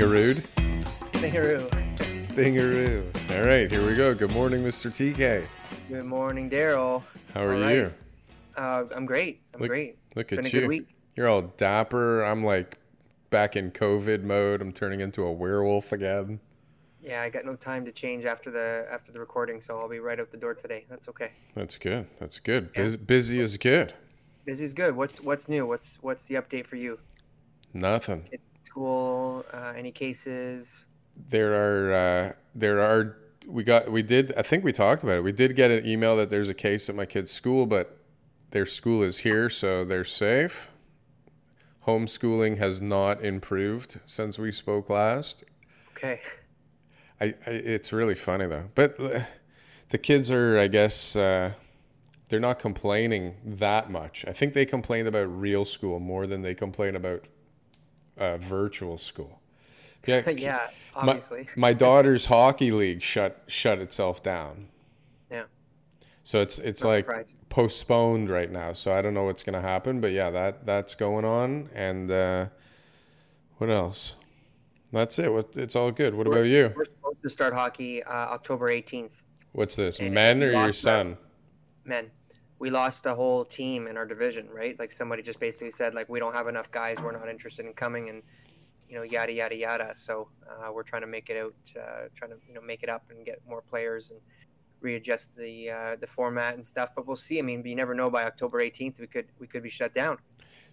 th- thingarood? Thingaroo. Thingaroo. All right, here we go. Good morning, Mr. TK. Good morning, Daryl. How are right. you? Uh, I'm great. I'm Look- great. Look at you. You're all dapper. I'm like back in COVID mode. I'm turning into a werewolf again. Yeah, I got no time to change after the after the recording, so I'll be right out the door today. That's okay. That's good. That's good. Bus- busy is good. Busy is good. What's what's new? What's what's the update for you? Nothing. At school? Uh, any cases? There are uh, there are we got we did I think we talked about it. We did get an email that there's a case at my kid's school, but their school is here, so they're safe. Homeschooling has not improved since we spoke last. Okay. I, I it's really funny though. But uh, the kids are, I guess, uh, they're not complaining that much. I think they complain about real school more than they complain about uh, virtual school. Yeah, yeah, my, obviously. my daughter's hockey league shut shut itself down. Yeah. So it's it's Not like surprised. postponed right now. So I don't know what's gonna happen, but yeah, that that's going on. And uh, what else? That's it. What it's all good. What about you? We're supposed to start hockey uh, October 18th. What's this? and Men or your son? Men, we lost a whole team in our division, right? Like somebody just basically said, like we don't have enough guys. We're not interested in coming, and you know, yada yada yada. So uh, we're trying to make it out, uh, trying to you know make it up and get more players and readjust the uh, the format and stuff. But we'll see. I mean, you never know. By October 18th, we could we could be shut down.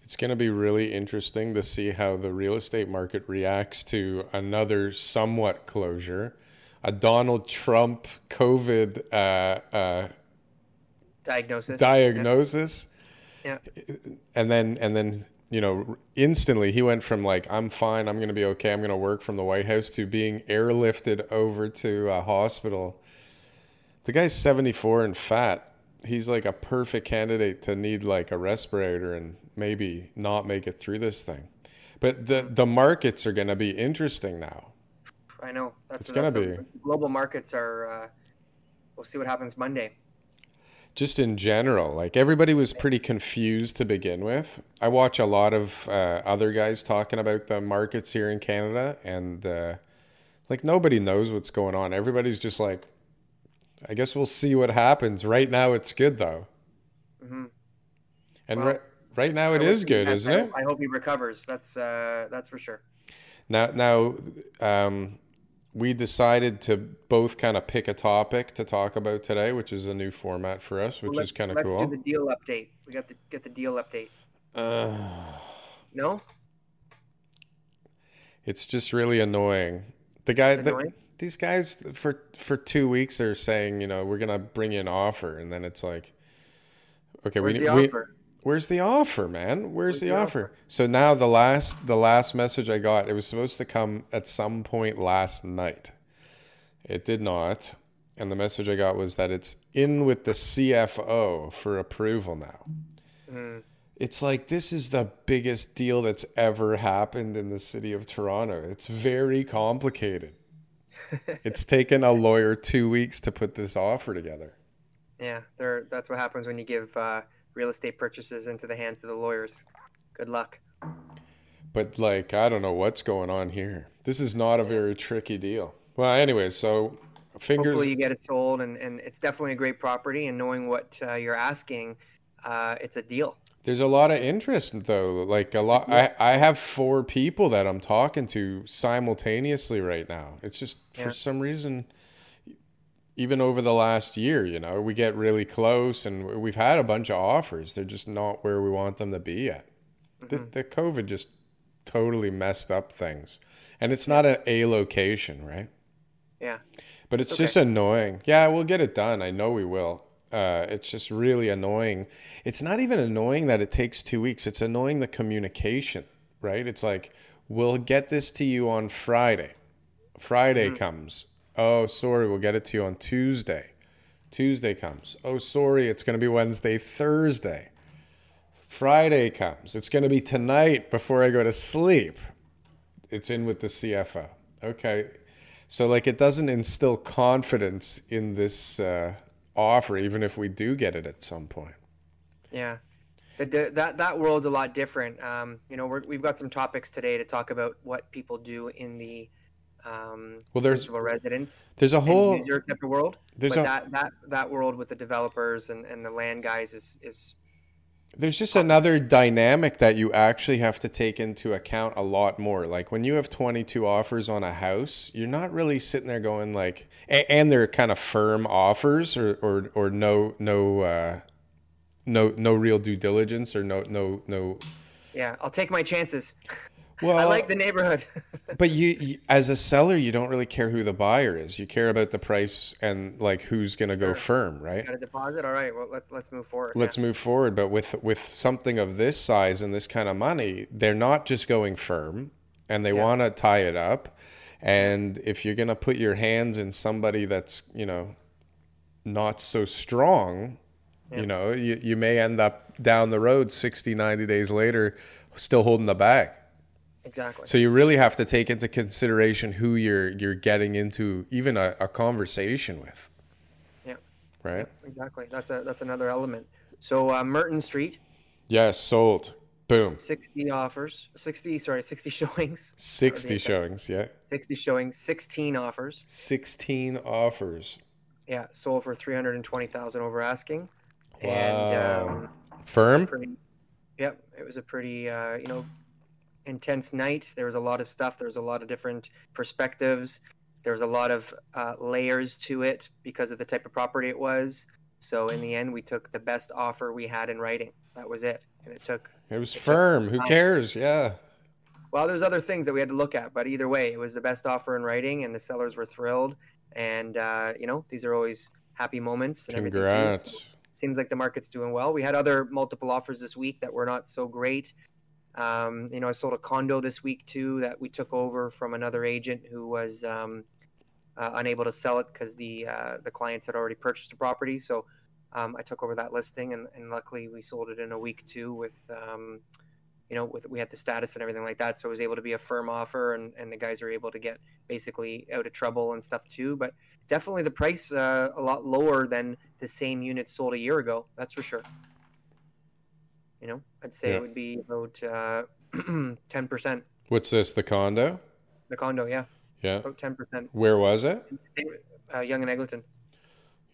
It's going to be really interesting to see how the real estate market reacts to another somewhat closure, a Donald Trump COVID uh, uh, Diagnosis. diagnosis, Yeah. and then and then you know instantly he went from like I'm fine, I'm going to be okay, I'm going to work from the White House to being airlifted over to a hospital. The guy's 74 and fat. He's like a perfect candidate to need like a respirator and maybe not make it through this thing. But the the markets are going to be interesting now. I know. That's, It's gonna that's a- be. global markets are. Uh, we'll see what happens Monday. Just in general like everybody was pretty confused to begin with. I watch a lot of uh, other guys talking about the markets here in canada and uh, like nobody knows what's going on. Everybody's just like i guess we'll see what happens. Right now it's good though. Hmm and Well, right, right now it is good isn't it? I hope he recovers. That's uh, that's for sure. now now um, we decided to both kind of pick a topic to talk about today which is a new format for us which Let's- is kind of cool. Let's do the deal update. We got to get the deal update. uh, No, It's just really annoying. The guy, the, these guys for for two weeks are saying, you know, we're gonna bring you an offer, and then it's like, okay, where's we, the we offer? Where's the offer, man? Where's, the, the offer? So now the last the last message I got, it was supposed to come at some point last night. It did not, and the message I got was that it's in with the CFO for approval now. Mm. It's like this is the biggest deal that's ever happened in the city of Toronto. It's very complicated. it's taken a lawyer two weeks to put this offer together. Yeah, there. That's what happens when you give uh, real estate purchases into the hands of the lawyers. Good luck. But like, I don't know what's going on here. This is not a very tricky deal. Well, anyway, so fingers. Hopefully, you get it sold, and, and it's definitely a great property. And knowing what uh, you're asking, uh, it's a deal. There's a lot of interest though. Like a lot, I I have four people that I'm talking to simultaneously right now. It's just for some reason, even over the last year, you know, we get really close, and we've had a bunch of offers. They're just not where we want them to be yet. The, the COVID just totally messed up things, and it's not a, a location, right? Yeah. But it's Okay. just annoying. Yeah, we'll get it done. I know we will. Uh, it's just really annoying. It's not even annoying that it takes two weeks. It's annoying the communication, right? It's like, we'll get this to you on Friday. Friday comes. Oh, sorry, we'll get it to you on Tuesday. Tuesday comes. Oh, sorry, it's going to be Wednesday, Thursday. Friday comes. It's going to be tonight before I go to sleep. It's in with the CFO. Okay. So, like, it doesn't instill confidence in this uh, offer, even if we do get it at some point. Yeah, that that world's a lot different. Um, you know, we're, we've got some topics today to talk about what people do in the um, Well, there's residence there's a whole user type of world. there's but a that, that that world with the developers and, and the land guys is is There's just another dynamic that you actually have to take into account a lot more. Like when you have 22 offers on a house, you're not really sitting there going like, and, and they're kind of firm offers or or, or no no uh, no no real due diligence or no no no. yeah. I'll take my chances. Well, I like the neighborhood. But you, you, as a seller, you don't really care who the buyer is. You care about the price and like who's going to go firm, right? Got a deposit. All right. Well, let's let's move forward. let's move forward. But with with something of this size and this kind of money, they're not just going firm, and they want to tie it up. And if you're gonna put your hands in somebody that's you know not so strong, you know, you, you may end up down the road 60, 90 days later, still holding the bag. Exactly. So you really have to take into consideration who you're you're getting into even a, a conversation with, yeah. right? Exactly. That's a that's another element. So uh, Merton Street, Yes, sold. Boom. sixty offers, sixty sorry, sixty showings, 60 showings, yeah. sixty showings, sixteen offers. 16 offers. Yeah, sold for three hundred and twenty thousand over asking. Wow. And um, Firm? pretty, yep, it was a pretty uh, you know intense night. There was a lot of stuff. There was a lot of different perspectives. There was a lot of uh, layers to it because of the type of property it was. So in the end, we took the best offer we had in writing. That was it, and it took. It was firm. Who cares? Yeah. Well, there's other things that we had to look at, but either way, it was the best offer in writing, and the sellers were thrilled. And uh, you know, these are always happy moments and everything. too. So- Congrats. seems like the market's doing well. We had other multiple offers this week that were not so great. Um, you know, I sold a condo this week too that we took over from another agent who was um, uh, unable to sell it because the uh, the clients had already purchased the property. So um, I took over that listing, and, and luckily we sold it in a week too with. Um, you know, with we had the status and everything like that, so it was able to be a firm offer, and, and the guys are able to get basically out of trouble and stuff too. But definitely the price uh, a lot lower than the same unit sold a year ago. That's for sure. You know, I'd say Yeah. it would be about uh, ten percent. What's this? The condo? The condo, yeah, Yeah. about ten percent. Where was it? Uh, Yonge and Eglinton.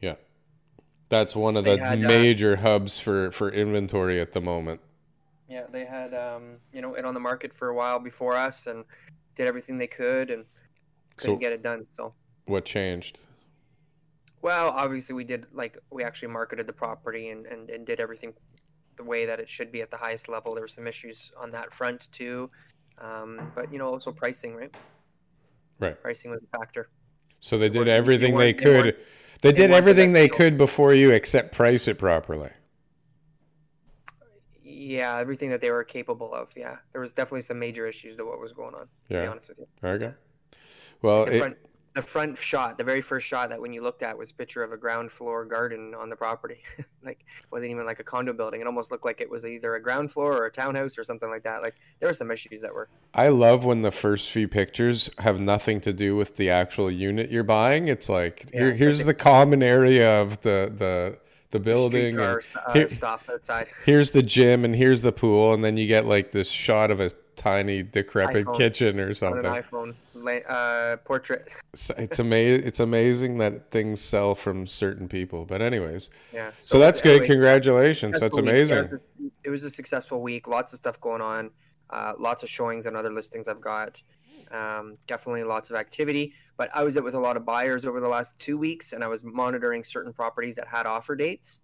Yeah. That's one of They the had, uh, major hubs for, for inventory at the moment. Yeah, they had um, you know it on the market for a while before us, and did everything they could, and couldn't So- get it done. So. What changed? Well, obviously, we did like we actually marketed the property and, and, and did everything the way that it should be at the highest level. There were some issues on that front too, um, but you know also pricing, right? Right. Pricing was a factor. So they did everything they they could. They they did everything they could before you except price it properly. Yeah, everything that they were capable of. Yeah, there was definitely some major issues to what was going on. To be Yeah. honest with you, Okay. Well, the it, front the front shot, the very first shot that when you looked at was a picture of a ground floor garden on the property. like it wasn't even like a condo building. It almost looked like it was either a ground floor or a townhouse or something like that. Like there were some issues that were I love when the first few pictures have nothing to do with the actual unit you're buying. It's like Yeah, here, here's the common area of the the the building, and streetcar uh, here- stop outside. here's the gym, and here's the pool, and then you get like this shot of a tiny decrepit iPhone. kitchen or something. Uh, portrait. It's it's, ama- it's amazing that things sell from certain people. But anyways, Yeah. so that's good. Congratulations. That's successful week. Yeah, amazing. it, was a, it was a successful week. Lots of stuff going on. Uh, lots of showings and other listings I've got. Um, definitely lots of activity. But I was out with a lot of buyers over the last two weeks, and I was monitoring certain properties that had offer dates.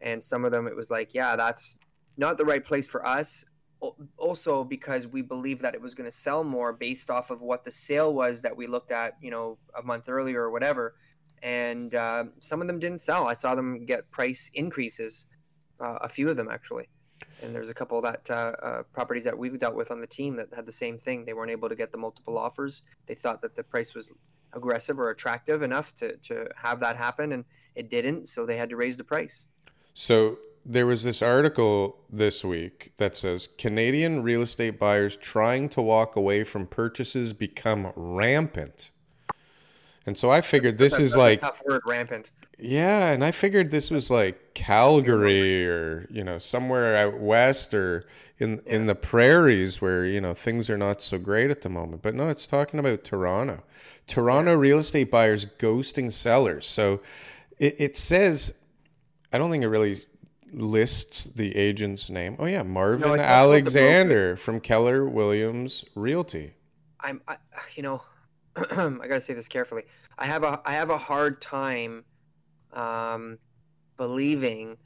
And some of them, it was like, yeah, that's not the right place for us. Al- also because we believe that it was going to sell more based off of what the sale was that we looked at, you know, a month earlier or whatever. And uh, some of them didn't sell. I saw them get price increases, uh, a few of them actually. And there's a couple that uh, uh, properties that we've dealt with on the team that had the same thing. They weren't able to get the multiple offers. They thought that the price was aggressive or attractive enough to, to have that happen, and it didn't. So they had to raise the price. So there was this article this week that says Canadian real estate buyers trying to walk away from purchases become rampant. And so I figured this That's- is that's like tough word, rampant. yeah, and I figured this was like Calgary or you know somewhere out west or in in the prairies where you know things are not so great at the moment. But no, it's talking about Toronto. Toronto real estate buyers ghosting sellers. So it, it says I don't think it really lists the agent's name. Oh yeah, Marvin it talks about the Alexander from Keller Williams Realty. I'm, I, you know, I gotta say this carefully. I have a, I have a hard time, um, believing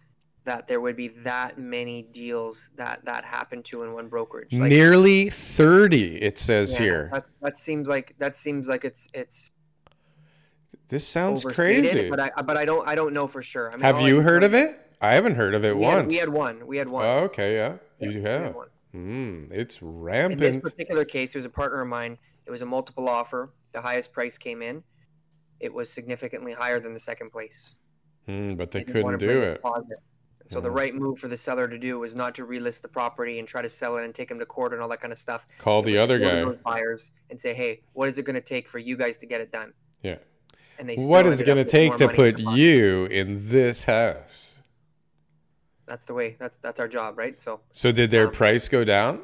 that there would be that many deals that that happened to in one brokerage. Like, Nearly 30 it says yeah, here. That, that seems like that seems like it's it's This sounds crazy. But I, but I don't, I don't know for sure. I mean, Have all I you heard of it? I haven't heard of it We had, once. we had one. We had one. Oh, okay, yeah, you had have. Mm, it's rampant. In this particular case, it was a partner of mine. It was a multiple offer. The highest price came in. It was significantly higher than the second place. Mm, but they didn't couldn't do it. so the Mhm. right move for the seller to do was not to relist the property and try to sell it and take them to court and all that kind of stuff. Call It the other guy. buyers and say, "Hey, what is it going to take for you guys to get it done?" Yeah. And they What is it going to take to put you in this house? That's the way. That's that's our job, right? So So did their Um, price go down?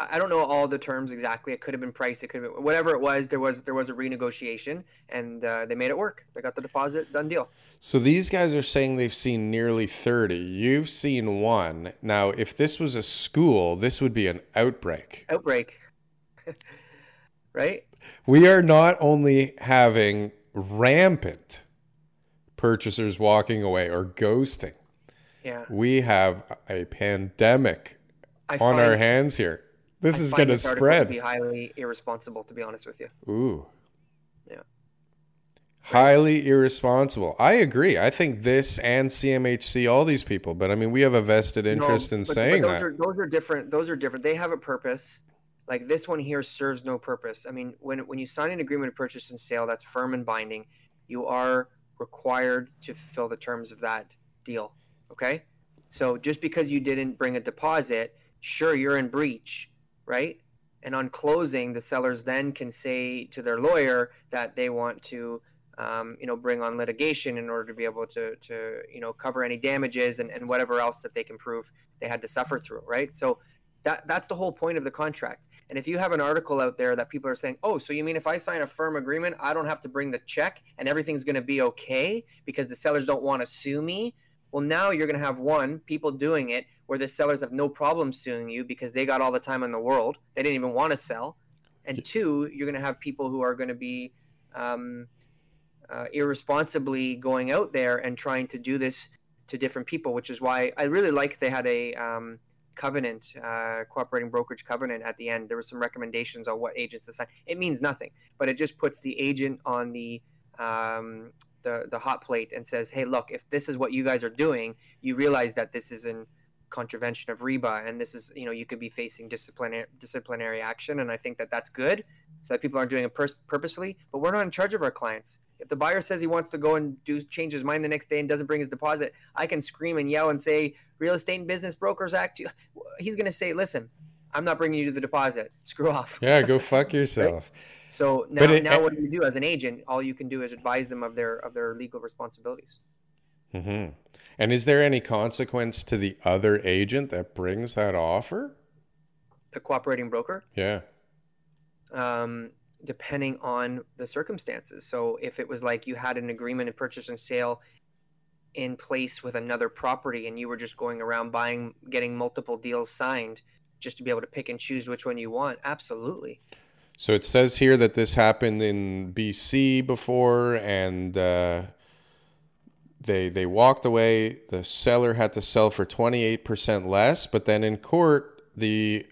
I don't know all the terms exactly. It could have been price. It could have been whatever it was. There was there was a renegotiation, and uh, they made it work. They got the deposit, done deal. So these guys are saying they've seen nearly 30. You've seen one. Now, if this was a school, this would be an outbreak. Outbreak, right? We are not only having rampant purchasers walking away or ghosting, Yeah. we have a pandemic I on find- our hands here. This I is going to spread. Be highly irresponsible, to be honest with you. Ooh. Yeah. Highly irresponsible. I agree. I think this and CMHC, all these people, but I mean, we have a vested interest No, in but- but saying those that. Are, those are different. Those are different. They have a purpose. Like this one here serves no purpose. I mean, when when you sign an agreement of purchase and sale, that's firm and binding. You are required to fulfill the terms of that deal. Okay. So just because you didn't bring a deposit, sure you're in breach, right? And on closing, the sellers then can say to their lawyer that they want to, um, you know, bring on litigation in order to be able to, to you know, cover any damages and, and whatever else that they can prove they had to suffer through, right? So that that's the whole point of the contract. And if you have an article out there that people are saying, "Oh, so you mean if I sign a firm agreement, I don't have to bring the check and everything's going to be okay because the sellers don't want to sue me?" Well, now you're going to have one people doing it where the sellers have no problem suing you because they got all the time in the world. They didn't even want to sell. And two, you're going to have people who are going to be um, uh, irresponsibly going out there and trying to do this to different people, which is why I really like they had a um, covenant, uh, cooperating brokerage covenant at the end. There were some recommendations on what agents to sign. It means nothing, but it just puts the agent on the um, the the hot plate and says, "Hey, look, if this is what you guys are doing, you realize that this is in contravention of REBBA, and this is, you know, you could be facing disciplinary disciplinary action." And I think that that's good, so that people aren't doing it pur- purposefully. But we're not in charge of our clients. If the buyer says he wants to go and do change his mind the next day and doesn't bring his deposit, I can scream and yell and say, "Real Estate and Business Brokers Act." He's going to say, "Listen, I'm not bringing you to the deposit. Screw off." Yeah, go fuck yourself. So now, it- now what do you do as an agent? All you can do is advise them of their of their legal responsibilities. hmm And is there any consequence to the other agent that brings that offer? The cooperating broker, Yeah. um, depending on the circumstances. So if it was like you had an agreement of purchase and sale in place with another property, and you were just going around buying, getting multiple deals signed, just to be able to pick and choose which one you want, absolutely. So it says here that this happened in BC before, and uh, they they walked away. The seller had to sell for twenty eight percent less, but then in court the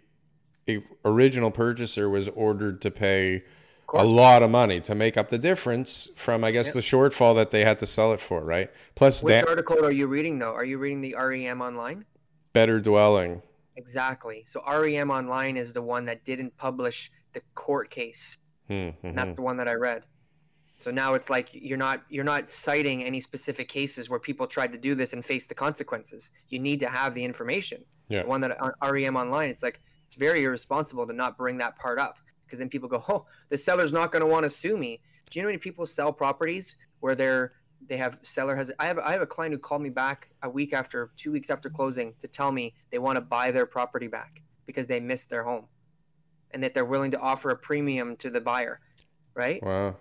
original purchaser was ordered to pay a lot of money to make up the difference from, I guess, yep. the shortfall that they had to sell it for, right? Plus, which da- article are you reading though? Are you reading the REM online? Better dwelling. Exactly. So REM online is the one that didn't publish the court case. Mm-hmm. That's the one that I read. So now it's like you're not you're not citing any specific cases where people tried to do this and face the consequences. You need to have the information. Yeah. The one that on uh, REM online, it's like it's very irresponsible to not bring that part up because then people go, "Oh, the seller's not going to want to sue me." Do you know how many people sell properties where they're they have seller has I have I have a client who called me back a week after two weeks after closing to tell me they want to buy their property back because they missed their home and that they're willing to offer a premium to the buyer right wow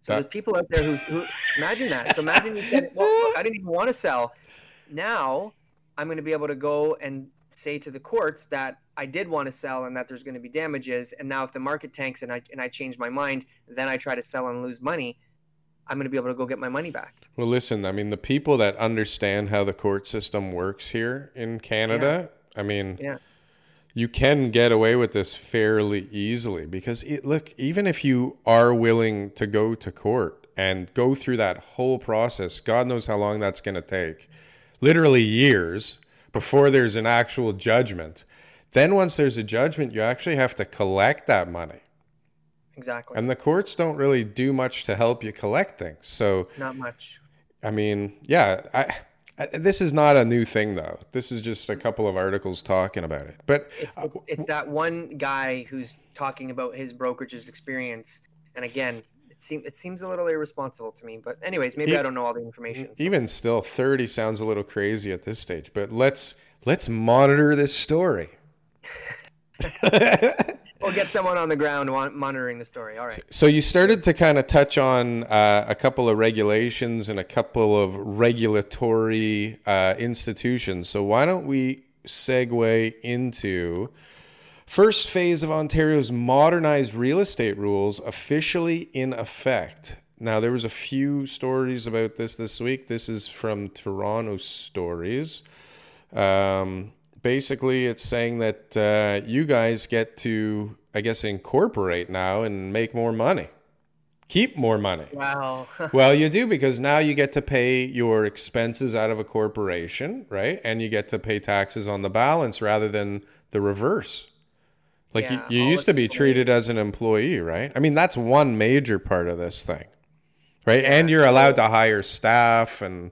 so that... there's people out there who's, who imagine that. So imagine you said, well, look, I didn't even want to sell. Now I'm going to be able to go and say to the courts that I did want to sell and that there's going to be damages. And now if the market tanks and I and I change my mind, then I try to sell and lose money. I'm going to be able to go get my money back. Well, listen, I mean, the people that understand how the court system works here in Canada, yeah. I mean, yeah you can get away with this fairly easily because it, look, even if you are willing to go to court and go through that whole process, God knows how long that's going to take. Literally years before there's an actual judgment. Then once there's a judgment, you actually have to collect that money. Exactly. And the courts don't really do much to help you collect things. So not much. I mean, yeah, I this is not a new thing, though. This is just a couple of articles talking about it. But it's, uh, it's, it's that one guy who's talking about his brokerage's experience, and again, it seems it seems a little irresponsible to me. But anyways, maybe he, I don't know all the information. So. Even still, thirty sounds a little crazy at this stage. But let's let's monitor this story. we'll get someone on the ground monitoring the story. All right. So you started to kind of touch on uh, a couple of regulations and a couple of regulatory uh, institutions. So why don't we segue into first phase of Ontario's modernized real estate rules officially in effect? Now there was a few stories about this this week. This is from Toronto Storeys. Um, basically it's saying that uh, you guys get to, I guess, incorporate now and make more money, keep more money. Wow. well, you do because now you get to pay your expenses out of a corporation, right? And you get to pay taxes on the balance rather than the reverse. Like yeah, you, you used to be treated as an employee, right? I mean, that's one major part of this thing, right? Yeah, and you're allowed to hire staff and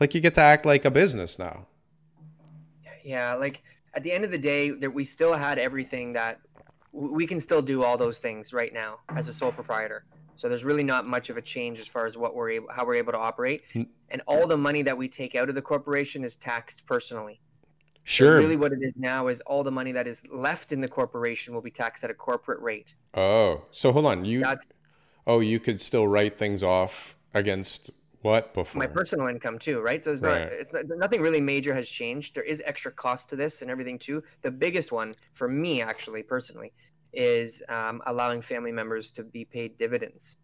like you get to act like a business now. Yeah, like at the end of the day, that we still had everything that we can still do all those things right now as a sole proprietor. So there's really not much of a change as far as what we're able, how we're able to operate, hmm. and all the money that we take out of the corporation is taxed personally. Sure. So really, what it is now is all the money that is left in the corporation will be taxed at a corporate rate. Oh, so hold on, you. That's, oh, you could still write things off against what before? My personal income too, right? So it's right. not it's not, nothing really major has changed. There is extra cost to this and everything too. The biggest one for me, actually, personally, is um, allowing family members to be paid dividends,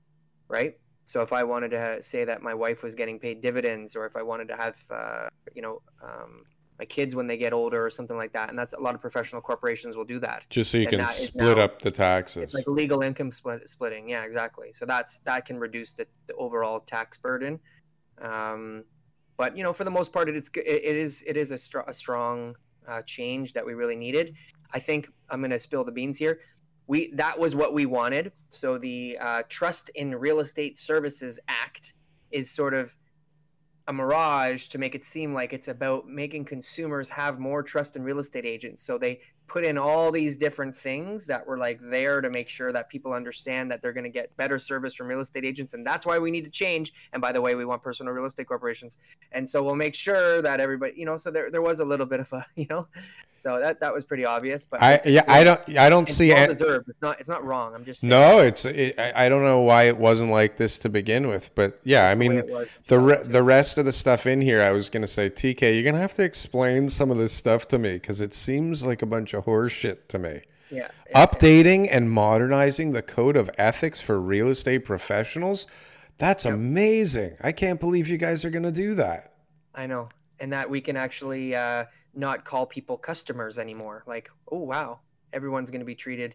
right? So if I wanted to say that my wife was getting paid dividends, or if I wanted to have, uh, you know, um, my kids when they get older or something like that, and that's a lot of professional corporations will do that. Just so you and can split now, up the taxes. It's like legal income split, splitting. Yeah, exactly. So that's that can reduce the, the overall tax burden. Um, but you know, for the most part, it, it's it is it is a, str- a strong uh, change that we really needed. I think I'm going to spill the beans here. We that was what we wanted. So the uh, Trust in Real Estate Services Act is sort of a mirage to make it seem like it's about making consumers have more trust in real estate agents. So they put in all these different things that were like there to make sure that people understand that they're going to get better service from real estate agents and that's why we need to change and by the way we want personal real estate corporations and so we'll make sure that everybody you know so there, there was a little bit of a you know so that that was pretty obvious but i yeah i don't i don't see it deserved. it's not it's not wrong i'm just saying. no it's it, i don't know why it wasn't like this to begin with but yeah i mean the the, re- the rest of the stuff in here i was going to say tk you're going to have to explain some of this stuff to me because it seems like a bunch of horseshit to me. Yeah. Updating and modernizing the code of ethics for real estate professionals. That's yep. amazing. I can't believe you guys are going to do that. I know. And that we can actually uh, not call people customers anymore. Like, oh wow, everyone's going to be treated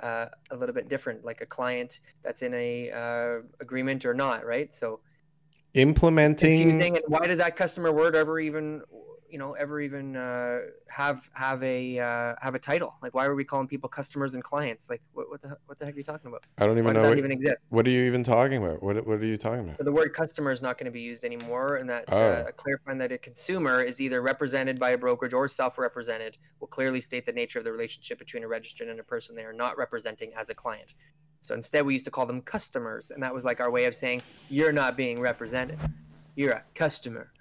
uh, a little bit different, like a client that's in a uh, agreement or not, right? So implementing. And why does that customer word ever even you know ever even uh, have have a uh, have a title? Like, why are we calling people customers and clients? Like, what, what the what the heck are you talking about? I don't even know. What, even exist? What are you even talking about? What what are you talking about? So the word customer is not going to be used anymore, and that Oh. uh, clarifying that a consumer is either represented by a brokerage or self-represented will clearly state the nature of the relationship between a registrant and a person they are not representing as a client. So instead, we used to call them customers, and that was like our way of saying you're not being represented. You're a customer.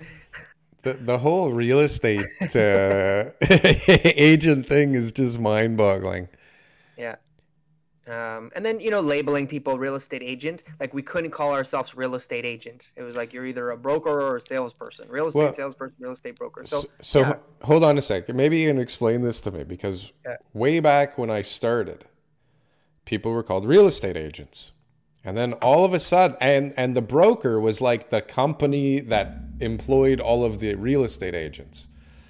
The the whole real estate uh, agent thing is just mind boggling. Yeah. Um, and then you know labeling people real estate agent like we couldn't call ourselves real estate agent it was like you're either a broker or a salesperson real estate Well- salesperson real estate broker so So, yeah. hold on a second. Maybe you can explain this to me because Yeah. way back when I started, people were called real estate agents. And then all of a sudden and and the broker was like the company that employed all of the real estate agents.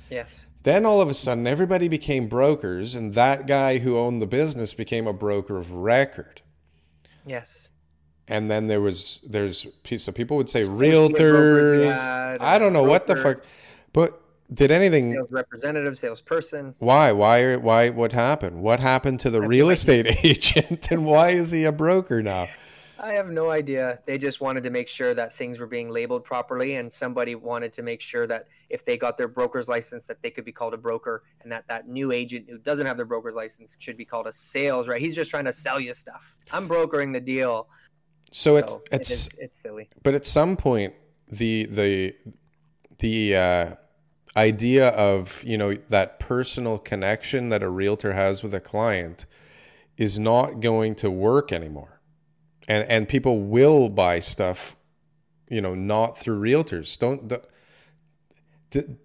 yes Then all of a sudden everybody became brokers and that guy who owned the business became a broker of record. yes And then there was there's so people would say Associate broker we realtors. I don't know what the fuck. But did anything sales representative salesperson Why? Why? Why? What happened? What happened to the real estate agent, and why is he a broker now? I have no idea. They just wanted to make sure that things were being labeled properly, and somebody wanted to make sure that if they got their broker's license, that they could be called a broker, and that that new agent who doesn't have their broker's license should be called a sales. Right? He's just trying to sell you stuff. I'm brokering the deal. So it's So it's it is, it's silly. but at some point the the the uh, idea of you know that personal connection that a realtor has with a client is not going to work anymore, and and people will buy stuff, you know, not through realtors. Don't. The, the,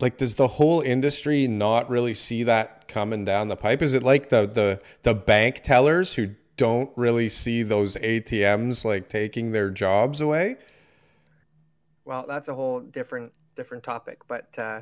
like does the whole industry not really see that coming down the pipe is it like the the the bank tellers who don't really see those ATMs like taking their jobs away Well, that's a whole different different topic, but uh,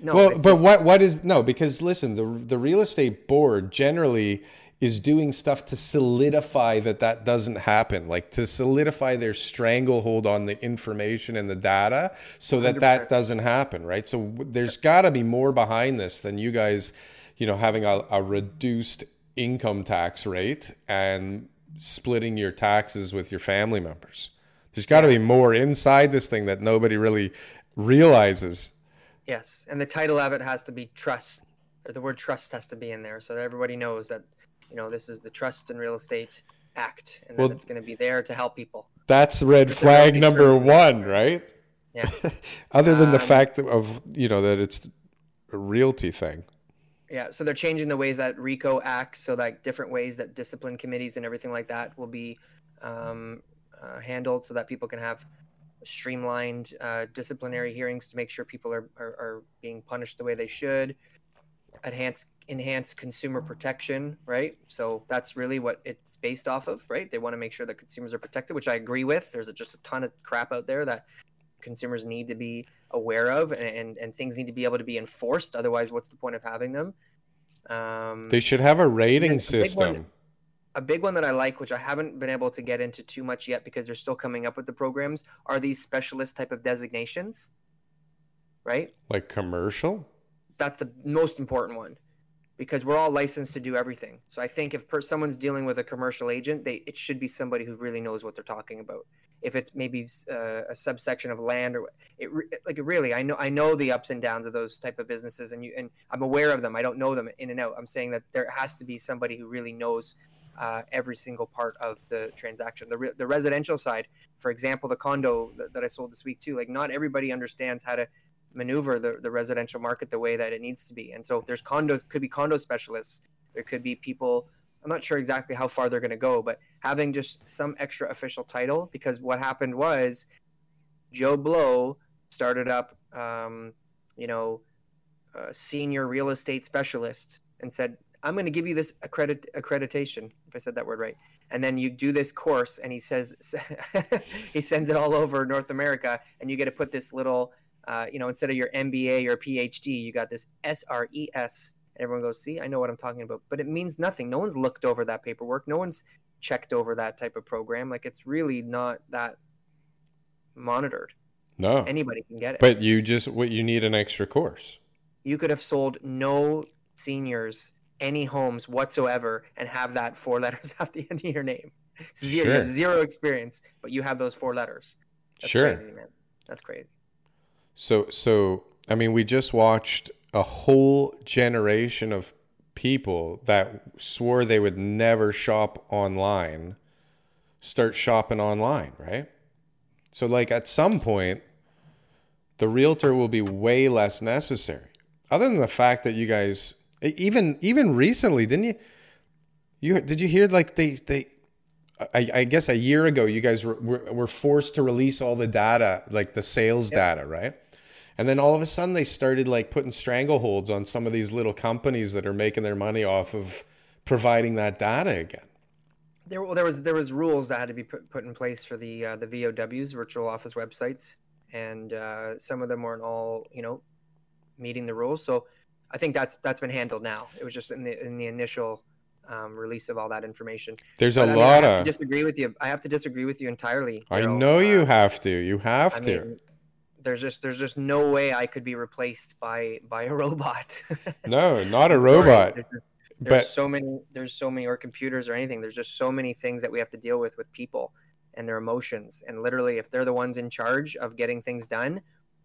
no. well but just- what what is no because listen the the real estate board generally is doing stuff to solidify that that doesn't happen like to solidify their stranglehold on the information and the data so that that 100%. doesn't happen right? So there's got to be more behind this than you guys you know having a, a reduced income tax rate and splitting your taxes with your family members. There's got to be more inside this thing that nobody really realizes. Yes, and the title of it has to be trust, or the word trust has to be in there, so that everybody knows that you know this is the Trust and Real Estate Act, and Well- it's going to be there to help people. That's red It's flag number one, right? Yeah, Other than the Um, fact of you know that it's a realty thing. yeah. So they're changing the way that RECO acts, so that different ways that discipline committees and everything like that will be um, uh, handled, so that people can have streamlined uh, disciplinary hearings to make sure people are, are, are being punished the way they should. Enhance enhance consumer protection, right? So that's really what it's based off of, right? They want to make sure that consumers are protected, which I agree with. There's just a ton of crap out there that consumers need to be aware of, and and, and things need to be able to be enforced. Otherwise, what's the point of having them? Um, They should have a rating a big system. one- a big one that I like, which I haven't been able to get into too much yet because they're still coming up with the programs, are these specialist type of designations, right? Like commercial? That's the most important one because we're all licensed to do everything. So I think if per- someone's dealing with a commercial agent, they it should be somebody who really knows what they're talking about. If it's maybe uh, a subsection of land or it re- like really, I know I know the ups and downs of those type of businesses, and you and I'm aware of them. I don't know them in and out. I'm saying that there has to be somebody who really knows uh, every single part of the transaction. The, re- the residential side, for example, the condo that, that I sold this week too. Like not everybody understands how to maneuver the, the residential market the way that it needs to be. And so there's condo could be condo specialists. There could be people. I'm not sure exactly how far they're going to go, but having just some extra official title because what happened was Joe Blow started up, um, you know, senior real estate specialist and said, I'm going to give you this accredit accreditation, if I said that word right. And then you do this course, and he says he sends it all over North America, and you get to put this little uh, you know, instead of your MBA or PhD, you got this SRES. And everyone goes, see, I know what I'm talking about. But it means nothing. No one's looked over that paperwork. No one's checked over that type of program. Like it's really not that monitored. No. Anybody can get it. But you just what you need an extra course. you could have sold no seniors any homes whatsoever and have that four letters at the end of your name. Zero, you have zero experience, but you have those four letters. That's Sure. crazy, man. That's crazy. So so I mean we just watched a whole generation of people that swore they would never shop online start shopping online, right? So like at some point the realtor will be way less necessary. Other than the fact that you guys even even recently didn't you you did you hear like they they I, I guess a year ago you guys were, were, were forced to release all the data like the sales data right and then all of a sudden they started like putting strangleholds on some of these little companies that are making their money off of providing that data again There, well, there was there was rules that had to be put, put in place for the uh, the VOWs, virtual office websites, and uh, some of them weren't all you know meeting the rules. So I think that's that's been handled now. It was just in the in the initial um, release of all that information. there's a But, I mean, lot of disagree with you. I have to disagree with you entirely. i know you Uh, have to you have I to mean, there's just there's just no way I could be replaced by by a robot. no not a robot There's, just- there's but so many there's so many or computers or anything. There's just so many things that we have to deal with with people and their emotions. And literally, if they're the ones in charge of getting things done,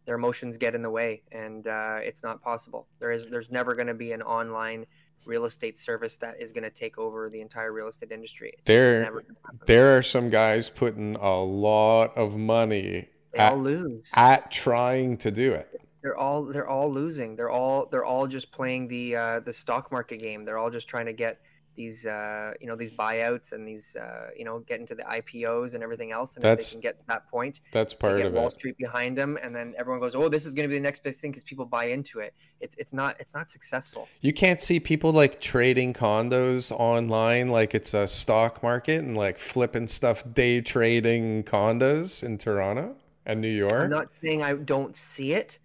their emotions get in the way, and uh, it's not possible. There is there's never going to be an online real estate service that is going to take over the entire real estate industry. It's There- never gonna happen. there are some guys putting a lot of money they at, all lose. at trying to do it they're all they're all losing. They're all they're all just playing the uh, the stock market game. They're all just trying to get these uh, you know these buyouts and these uh, you know get into the IPOs and everything else. And That's if they can get to that point, that's part get of Wall it Street behind them, and then everyone goes, "Oh, this is going to be the next big thing" because people buy into it. It's it's not it's not successful. You can't see people like trading condos online like it's a stock market and like flipping stuff day trading condos in Toronto and New York. I'm not saying I don't see it,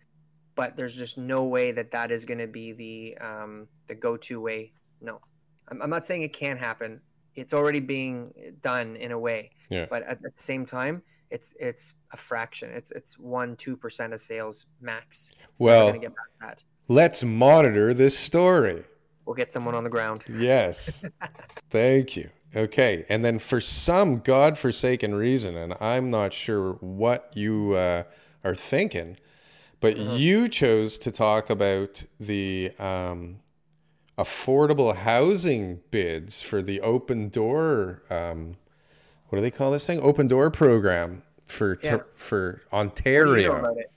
but there's just no way that that is going to be the um, the go-to way. No, I'm, I'm not saying it can't happen. It's already being done in a way, Yeah. but at, the same time, it's it's a fraction. It's it's one two percent of sales max. It's Well- get past that. Let's monitor this story. We'll get someone on the ground. Yes. Thank you. Okay. And then for some godforsaken reason, and I'm not sure what you uh, are thinking, but you chose to talk about the um, affordable housing bids for the open door. Um, what do they call this thing? Open door program for Yeah. for What do Ontario. about it?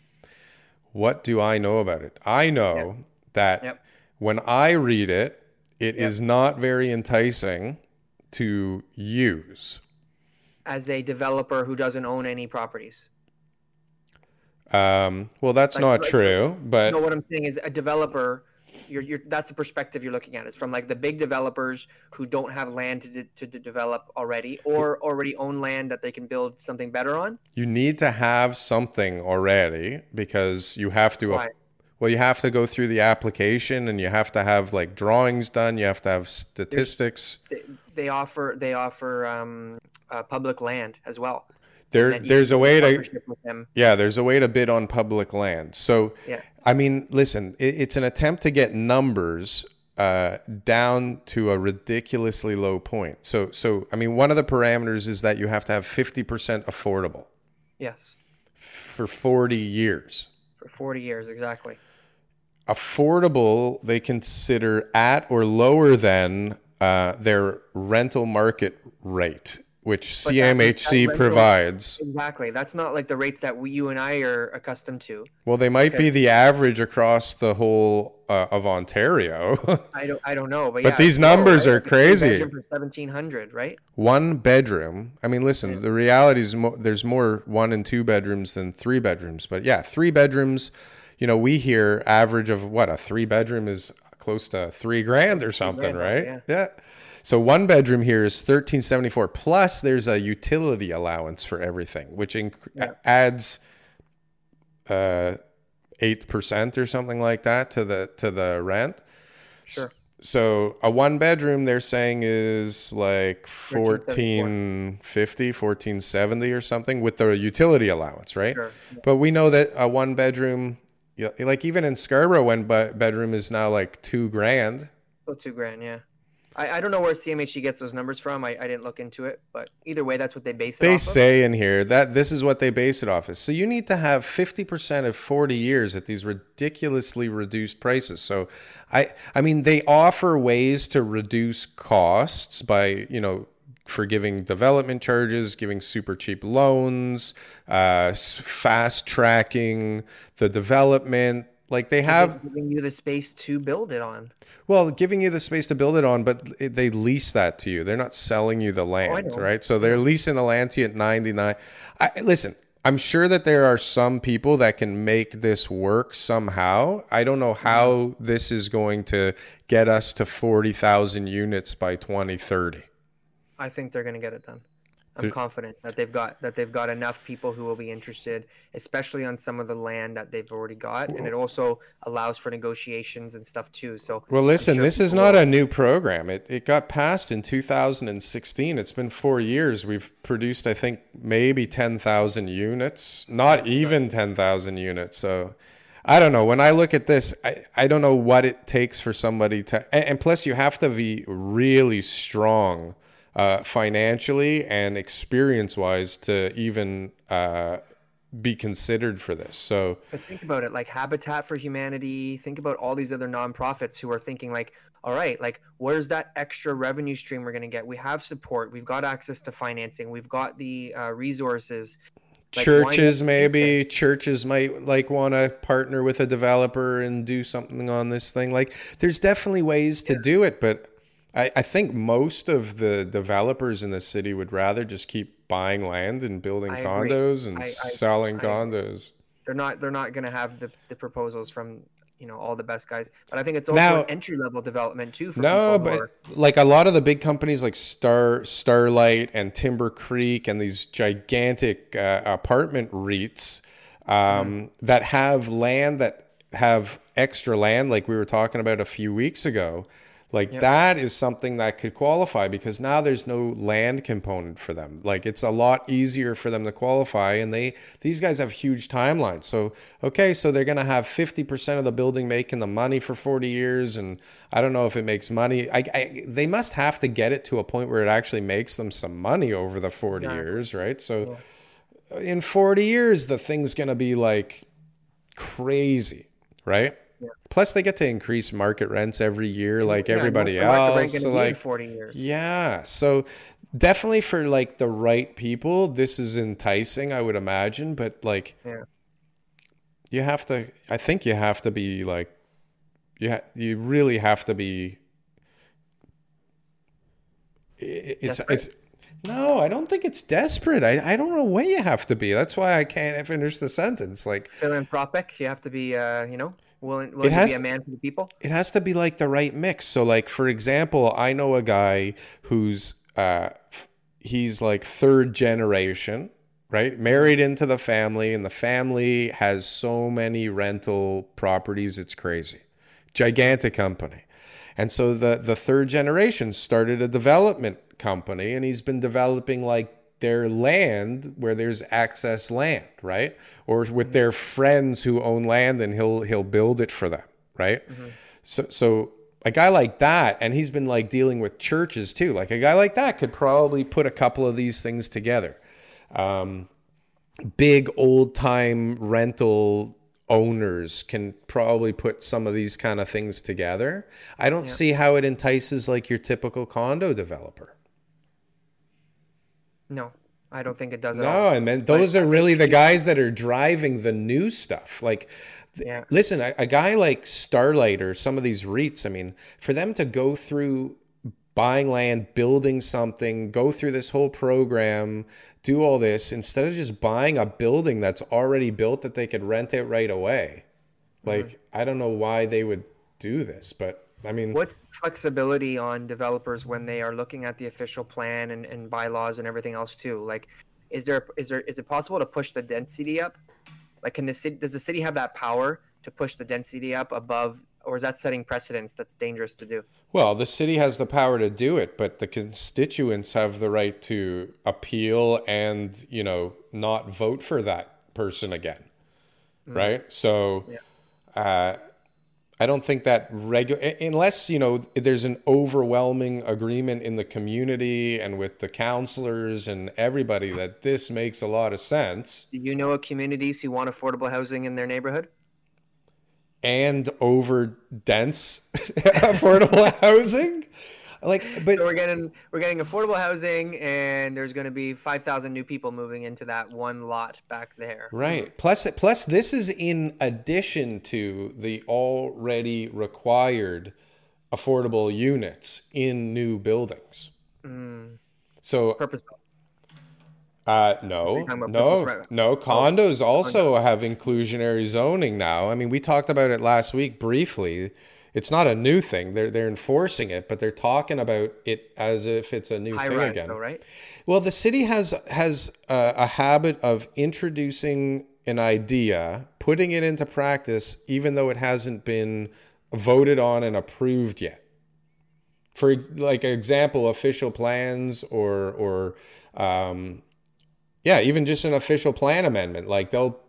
What do I know about it? I know that Yep. when I read it, it is not very enticing to use. As a developer who doesn't own any properties. Um, well, that's Like- not like- true, but no, what I'm saying is a developer. You're, you're, that's the perspective you're looking at. It's from like the big developers who don't have land to, de- to, de- develop already, or already own land that they can build something better on. you need to have something already because you have to. Why? Well, you have to go through the application and you have to have like drawings done. You have to have statistics. They, they offer they offer um, uh, public land as well. There, there's a way to. Yeah, there's a way to bid on public land. So, Yeah. I mean, listen, it, it's an attempt to get numbers uh, down to a ridiculously low point. So, so I mean, one of the parameters is that you have to have 50% affordable Yes, for 40 years. for 40 years exactly. Affordable, they consider at or lower than uh, their rental market rate, which But CMHC that rental- provides. Exactly. That's not like the rates that we, you and I are accustomed to. Well, they might Okay. be the average across the whole uh, of Ontario. I don't I don't know, but But yeah, these numbers right? are crazy. For 1700, right? one bedroom. I mean, listen, the reality is mo- there's more one and two bedrooms than three bedrooms. But yeah, three bedrooms. You know, we hear average of what a three bedroom is close to three grand or something, grand, right? yeah. So one bedroom here is thirteen seventy four. Plus, there's a utility allowance for everything, which inc- Yeah. adds uh, eight percent or something like that to the to the rent. Sure. So a one bedroom they're saying is like 1450, 1470 or something with the utility allowance, right? Sure. But we know that a one bedroom yeah, like even in Scarborough one be- bedroom is now like 2 grand. Still two grand, yeah. I, I don't know where CMHC gets those numbers from. I, I didn't look into it, but either way, that's what they base it They say in here that this is what they base it off of. So you need to have 50% of 40 years at these ridiculously reduced prices. So I I mean they offer ways to reduce costs by, you know, for giving development charges, giving super cheap loans, uh, fast tracking the development. Like they have giving you the space to build it on. well, giving you the space to build it on, but they lease that to you. They're not selling you the land, know. right? So they're leasing the land to you at 99. I, listen, I'm sure that there are some people that can make this work somehow. I don't know how this is going to get us to 40,000 units by 2030. I think they're going to get it done. I'm confident that they've got that they've got enough people who will be interested, especially on some of the land that they've already got, and it also allows for negotiations and stuff too. So Well, listen, sure this is not will- a new program. It, it got passed in 2016. It's been four years. We've produced, I think, maybe 10,000 units, not even 10,000 units. So I don't know. When I look at this, I, I don't know what it takes for somebody to. And, and plus, you have to be really strong uh, financially and experience wise to even uh, be considered for this. So. But think about it, like Habitat for Humanity. Think about all these other nonprofits who are thinking like, all right, like where's that extra revenue stream we're going to get? We have support. We've got access to financing. We've got the uh, resources. Like, churches not- maybe churches might like want to partner with a developer and do something on this thing like there's definitely ways to do it but I, I think most of the developers in the city would rather just keep buying land and building I agree. condos and I- selling condos They're not. They're not going to have the, the proposals from you know all the best guys. But I think it's also Now- an entry level development too. For No, but are- like a lot of the big companies like Star Starlight and Timbercreek and these gigantic uh, apartment REITs um, that have land that have extra land, like we were talking about a few weeks ago. Like that is something that could qualify because now there's no land component for them. Like it's a lot easier for them to qualify and they these guys have huge timelines. So okay, so they're going to have 50% of the building making the money for 40 years and I don't know if it makes money. I, I they must have to get it to a point where it actually makes them some money over the 40 years, right? So in 40 years the thing's going to be like crazy, right? Plus, they get to increase market rents every year, like Yeah, everybody what's the market rent else. So, like, 40 years. yeah. So, definitely for like the right people, this is enticing, I would imagine. But like, Yeah. you have to. I think you have to be like, you ha- you really have to be. It's Desperate? it's. No, I don't think it's desperate. I, I don't know what you have to be. That's why I can't finish the sentence. Like, philanthropic. You have to be, uh, you know, willing, willing to has- be a man for the people. it has to be like the right mix. So, like for example, I know a guy who's uh, he's like third generation, right? Married into the family, and the family has so many rental properties, it's crazy. Gigantic company, and so the the third generation started a development company, and he's been developing like their land where there's access land, right? Or with their friends who own land and he'll he'll build it for them, right? So so a guy like that and he's been like dealing with churches too. Like a guy like that could probably put a couple of these things together. Um big old time rental owners can probably put some of these kind of things together. I don't see how it entices like your typical condo developer. No, I don't think it does at No, all. and then those are really the guys that are driving the new stuff. Like, Yeah. listen, a, a guy like Starlight or some of these REITs, I mean, for them to go through buying land, building something, go through this whole program, do all this, instead of just buying a building that's already built that they could rent it right away. Mm-hmm. Like, I don't know why they would do this, but I mean, What's the flexibility on developers when they are looking at the official plan and, and bylaws and everything else too? Like, is there is there is it possible to push the density up? Like, can the city does the city have that power to push the density up above, or is that setting precedents that's dangerous to do? Well, the city has the power to do it, but the constituents have the right to appeal and, you know, not vote for that person again. Right? So uh, I don't think that regular unless, you know, there's an overwhelming agreement in the community and with the counselors and everybody that this makes a lot of sense Do you know of communities who want affordable housing in their neighborhood? and over dense affordable housing. Like but So we're getting we're getting affordable housing, and there's going to be five thousand new people moving into that one lot back there. Right. Plus, plus, this is in addition to the already required affordable units in new buildings. So, Purpose. uh, no, no, right. no. Condos also have inclusionary zoning now. I mean, we talked about it last week briefly. It's not a new thing. They're they're enforcing it, but they're talking about it as if it's a new High thing rise, again. though, right? Well, the city has has a, a habit of introducing an idea, putting it into practice, even though it hasn't been voted on and approved yet. For like example, official plans or or um, yeah, even just an official plan amendment, like they'll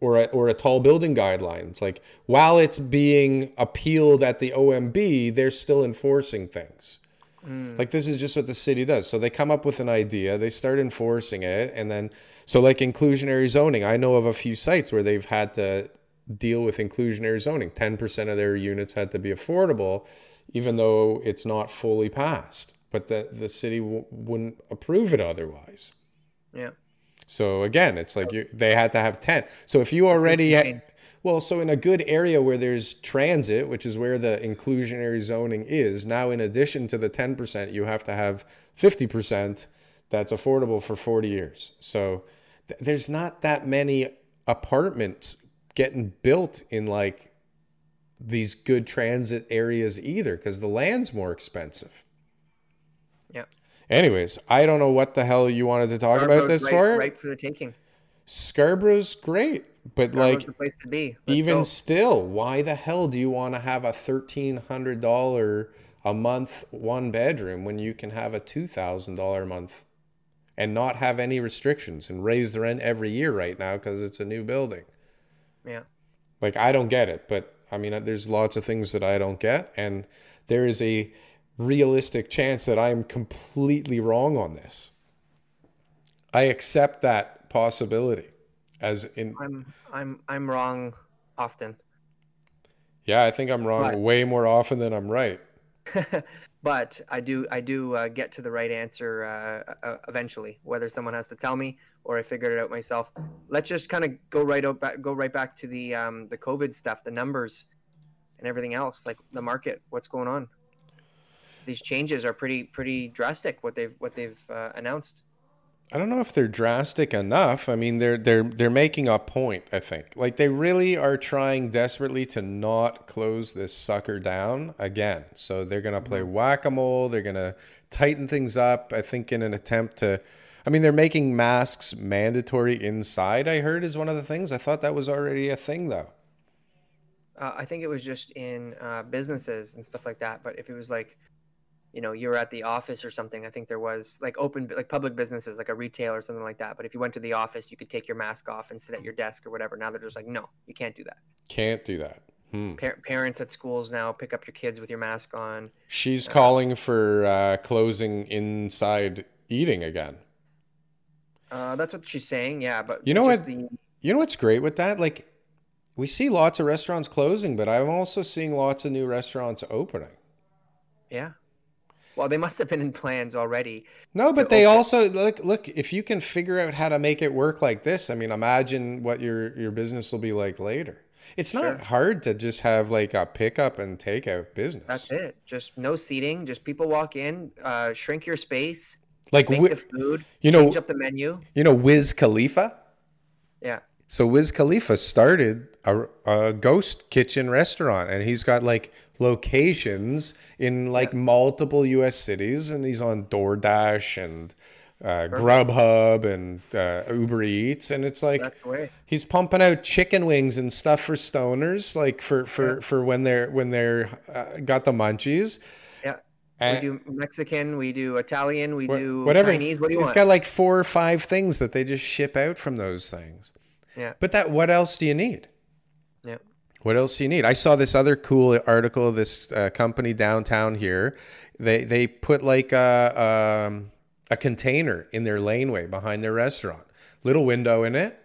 or a, or a tall building guidelines. Like while it's being appealed at the OMB, they're still enforcing things. Mm. Like this is just what the city does. So they come up with an idea, they start enforcing it, and then so like inclusionary zoning. I know of a few sites where they've had to deal with inclusionary zoning. Ten percent of their units had to be affordable, even though it's not fully passed. But the the city w- wouldn't approve it otherwise. Yeah. So again, it's like you, they had to have 10. So if you already had, well, so in a good area where there's transit, which is where the inclusionary zoning is, now in addition to the 10%, you have to have 50% that's affordable for 40 years. So th- there's not that many apartments getting built in like these good transit areas either because the land's more expensive. Yeah. Anyways, I don't know what the hell you wanted to talk about this right, for. right for the taking. Scarborough's great, but Scarborough's like the place to be. Let's even go. still, why the hell do you want to have a thirteen hundred dollar a month one bedroom when you can have a two thousand dollar a month and not have any restrictions and raise the rent every year right now because it's a new building? yeah. Like I don't get it, but I mean, there's lots of things that I don't get, and there is a realistic chance that I am completely wrong on this. I accept that possibility as in I'm I'm I'm wrong often. yeah, I think I'm wrong But- way more often than I'm right. but I do I do uh, get to the right answer uh, uh, eventually, whether someone has to tell me or I figured it out myself. Let's just kind of go right out back, go right back to the um, the COVID stuff, the numbers, and everything else, like the market. What's going on? These changes are pretty pretty drastic. What they've what they've uh, announced. I don't know if they're drastic enough. I mean, they're they're they're making a point. I think like they really are trying desperately to not close this sucker down again. So they're gonna play whack a mole. They're gonna tighten things up. I think in an attempt to. I mean, they're making masks mandatory inside. I heard is one of the things. I thought that was already a thing though. Uh, I think it was just in uh, businesses and stuff like that. But if it was like, you know, you're at the office or something, I think there was like open, like public businesses, like a retail or something like that. But if you went to the office, you could take your mask off and sit at your desk or whatever. Now they're just like, no, you can't do that. Can't do that. Hmm. Par- parents at schools now pick up your kids with your mask on. She's calling for uh, closing inside eating again. Uh, that's what she's saying. Yeah, but You know what? The, You know what's great with that? Like, we see lots of restaurants closing, but I'm also seeing lots of new restaurants opening. yeah. Well, they must have been in plans already. No, but they open. also look. Look, if you can figure out how to make it work like this, I mean, imagine what your your business will be like later. It's not Sure. hard to just have like a pickup and takeout business. That's it. Just no seating. Just people walk in, uh, shrink your space, Like, make Wi- the food, you know- change up the menu. you know, Wiz Khalifa. Yeah. So Wiz Khalifa started a, a ghost kitchen restaurant, and he's got like locations in like multiple U.S. cities, and he's on DoorDash and uh, Grubhub and uh, Uber Eats, and it's like That's the way. he's pumping out chicken wings and stuff for stoners, like for for for when they're when they're uh, got the munchies. Yeah. And- we do Mexican, we do Italian, we do whatever. Chinese. What do you He's want? He's got like four or five things that they just ship out from those things. yeah. But that, what else do you need? What else do you need? I saw this other cool article. This uh, company downtown here, they they put like a um, a container in their laneway behind their restaurant, little window in it,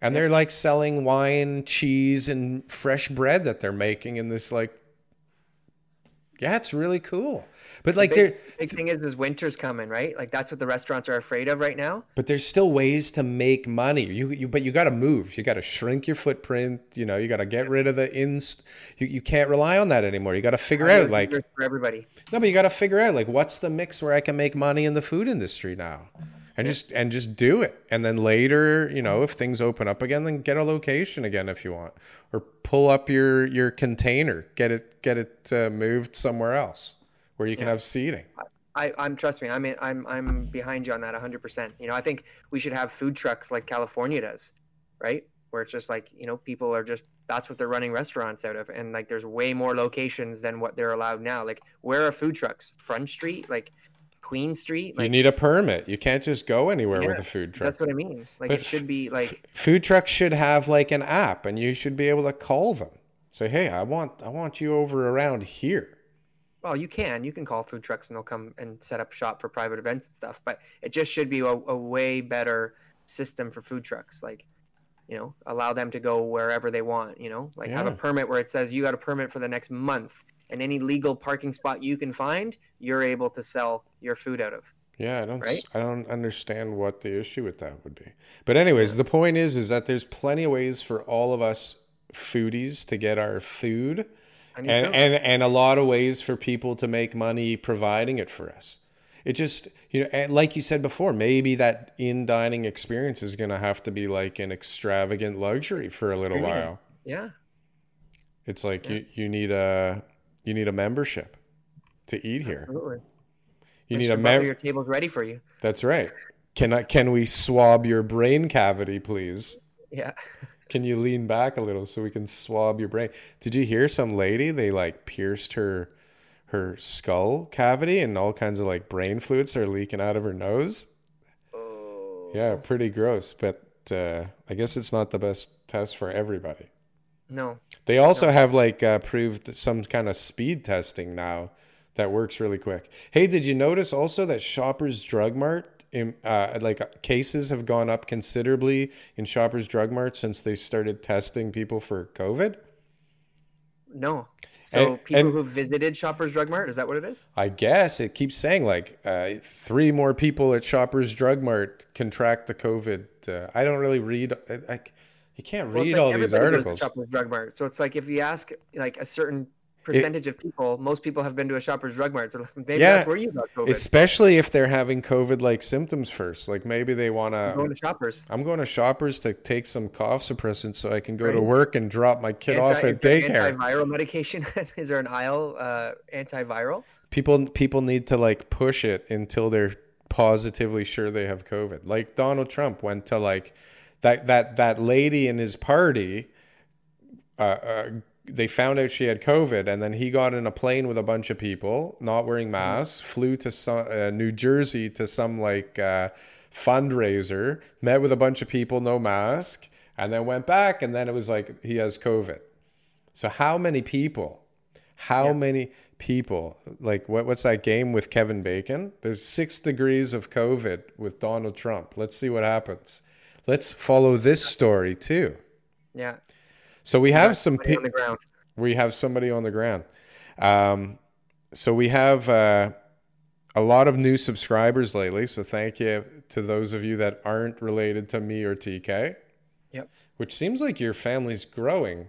and they're like selling wine, cheese, and fresh bread that they're making in this like. Yeah, it's really cool. But like Big, there, big thing is, is winter's coming, right? Like that's what the restaurants are afraid of right now. but there's still ways to make money. You you but you got to move. You got to shrink your footprint. You know, you got to get rid of the inst. You you can't rely on that anymore. You got to figure out like for everybody. no, but you got to figure out like what's the mix where I can make money in the food industry now, and just and just do it. And then later, you know, if things open up again, then get a location again if you want, or pull up your your container, get it get it uh, moved somewhere else where you can have seating. I, I'm trust me. I'm in, I'm I'm behind you on that 100. percent You know, I think we should have food trucks like California does, right? Where it's just like you know, people are just that's what they're running restaurants out of, and like there's way more locations than what they're allowed now. Like where are food trucks? Front Street, like Queen Street. you need a permit. You can't just go anywhere with a food truck. that's what I mean. Like But it should be like food trucks should have like an app and you should be able to call them say hey i want i want you over around here Well, you can. You can call food trucks and they'll come and set up shop for private events and stuff. But it just should be a, a way better system for food trucks. Like, you know, allow them to go wherever they want. You know, like have a permit where it says you got a permit for the next month, and any legal parking spot you can find, you're able to sell your food out of. yeah i don't Right? i don't understand what the issue with that would be but anyways the point is is that there's plenty of ways for all of us foodies to get our food And, and and, a lot of ways for people to make money providing it for us it just you know and like you said before maybe that in dining experience is going to have to be like an extravagant luxury for a little while yeah, It's like you, you need a you need a membership to eat here. absolutely. You need a Butler, mem. Your table's ready for you. That's right. Can I can we swab your brain cavity, please? Yeah. Can you lean back a little so we can swab your brain? Did you hear some lady they like pierced her her skull cavity and all kinds of like brain fluids are leaking out of her nose? Oh. Yeah, pretty gross, but uh, I guess it's not the best test for everybody. No. They also have like uh, proved some kind of speed testing now that works really quick. Hey, did you notice also that Shoppers Drug Mart, uh, like cases have gone up considerably in Shoppers Drug Mart since they started testing people for COVID? No. So And- people and- who visited Shoppers Drug Mart, is that what it is? I guess it keeps saying like uh, three more people at Shoppers Drug Mart contract the COVID. Uh, I don't really read. I, I, you can't Well, read like all these articles. Shoppers Drug Mart. So it's like if you ask like a certain percentage of people, most people have been to a Shoppers Drug Mart. So maybe Yeah, that's where you got COVID. Especially if they're having COVID like symptoms first. Like maybe they want to. going to. Shoppers. I'm going to Shoppers to take some cough suppressants so I can go to work and drop my kid off at is daycare. Antiviral medication. is there an aisle uh, antiviral? People people need to like push it until they're positively sure they have COVID. Like Donald Trump went to like that that that lady in his party. Uh, uh, they found out she had COVID, and then he got in a plane with a bunch of people, not wearing masks, flew to some, uh, New Jersey to some like uh, fundraiser, met with a bunch of people, no mask, and then went back, and then it was like he has COVID. So how many people? How many people? Like what? What's that game with Kevin Bacon? There's six degrees of COVID with Donald Trump. Let's see what happens. Let's follow this story too. Yeah. So we have some the ground. we have somebody on the ground. Um, so we have uh, a lot of new subscribers lately. So thank you to those of you that aren't related to me or TK. Yep. Which seems like your family's growing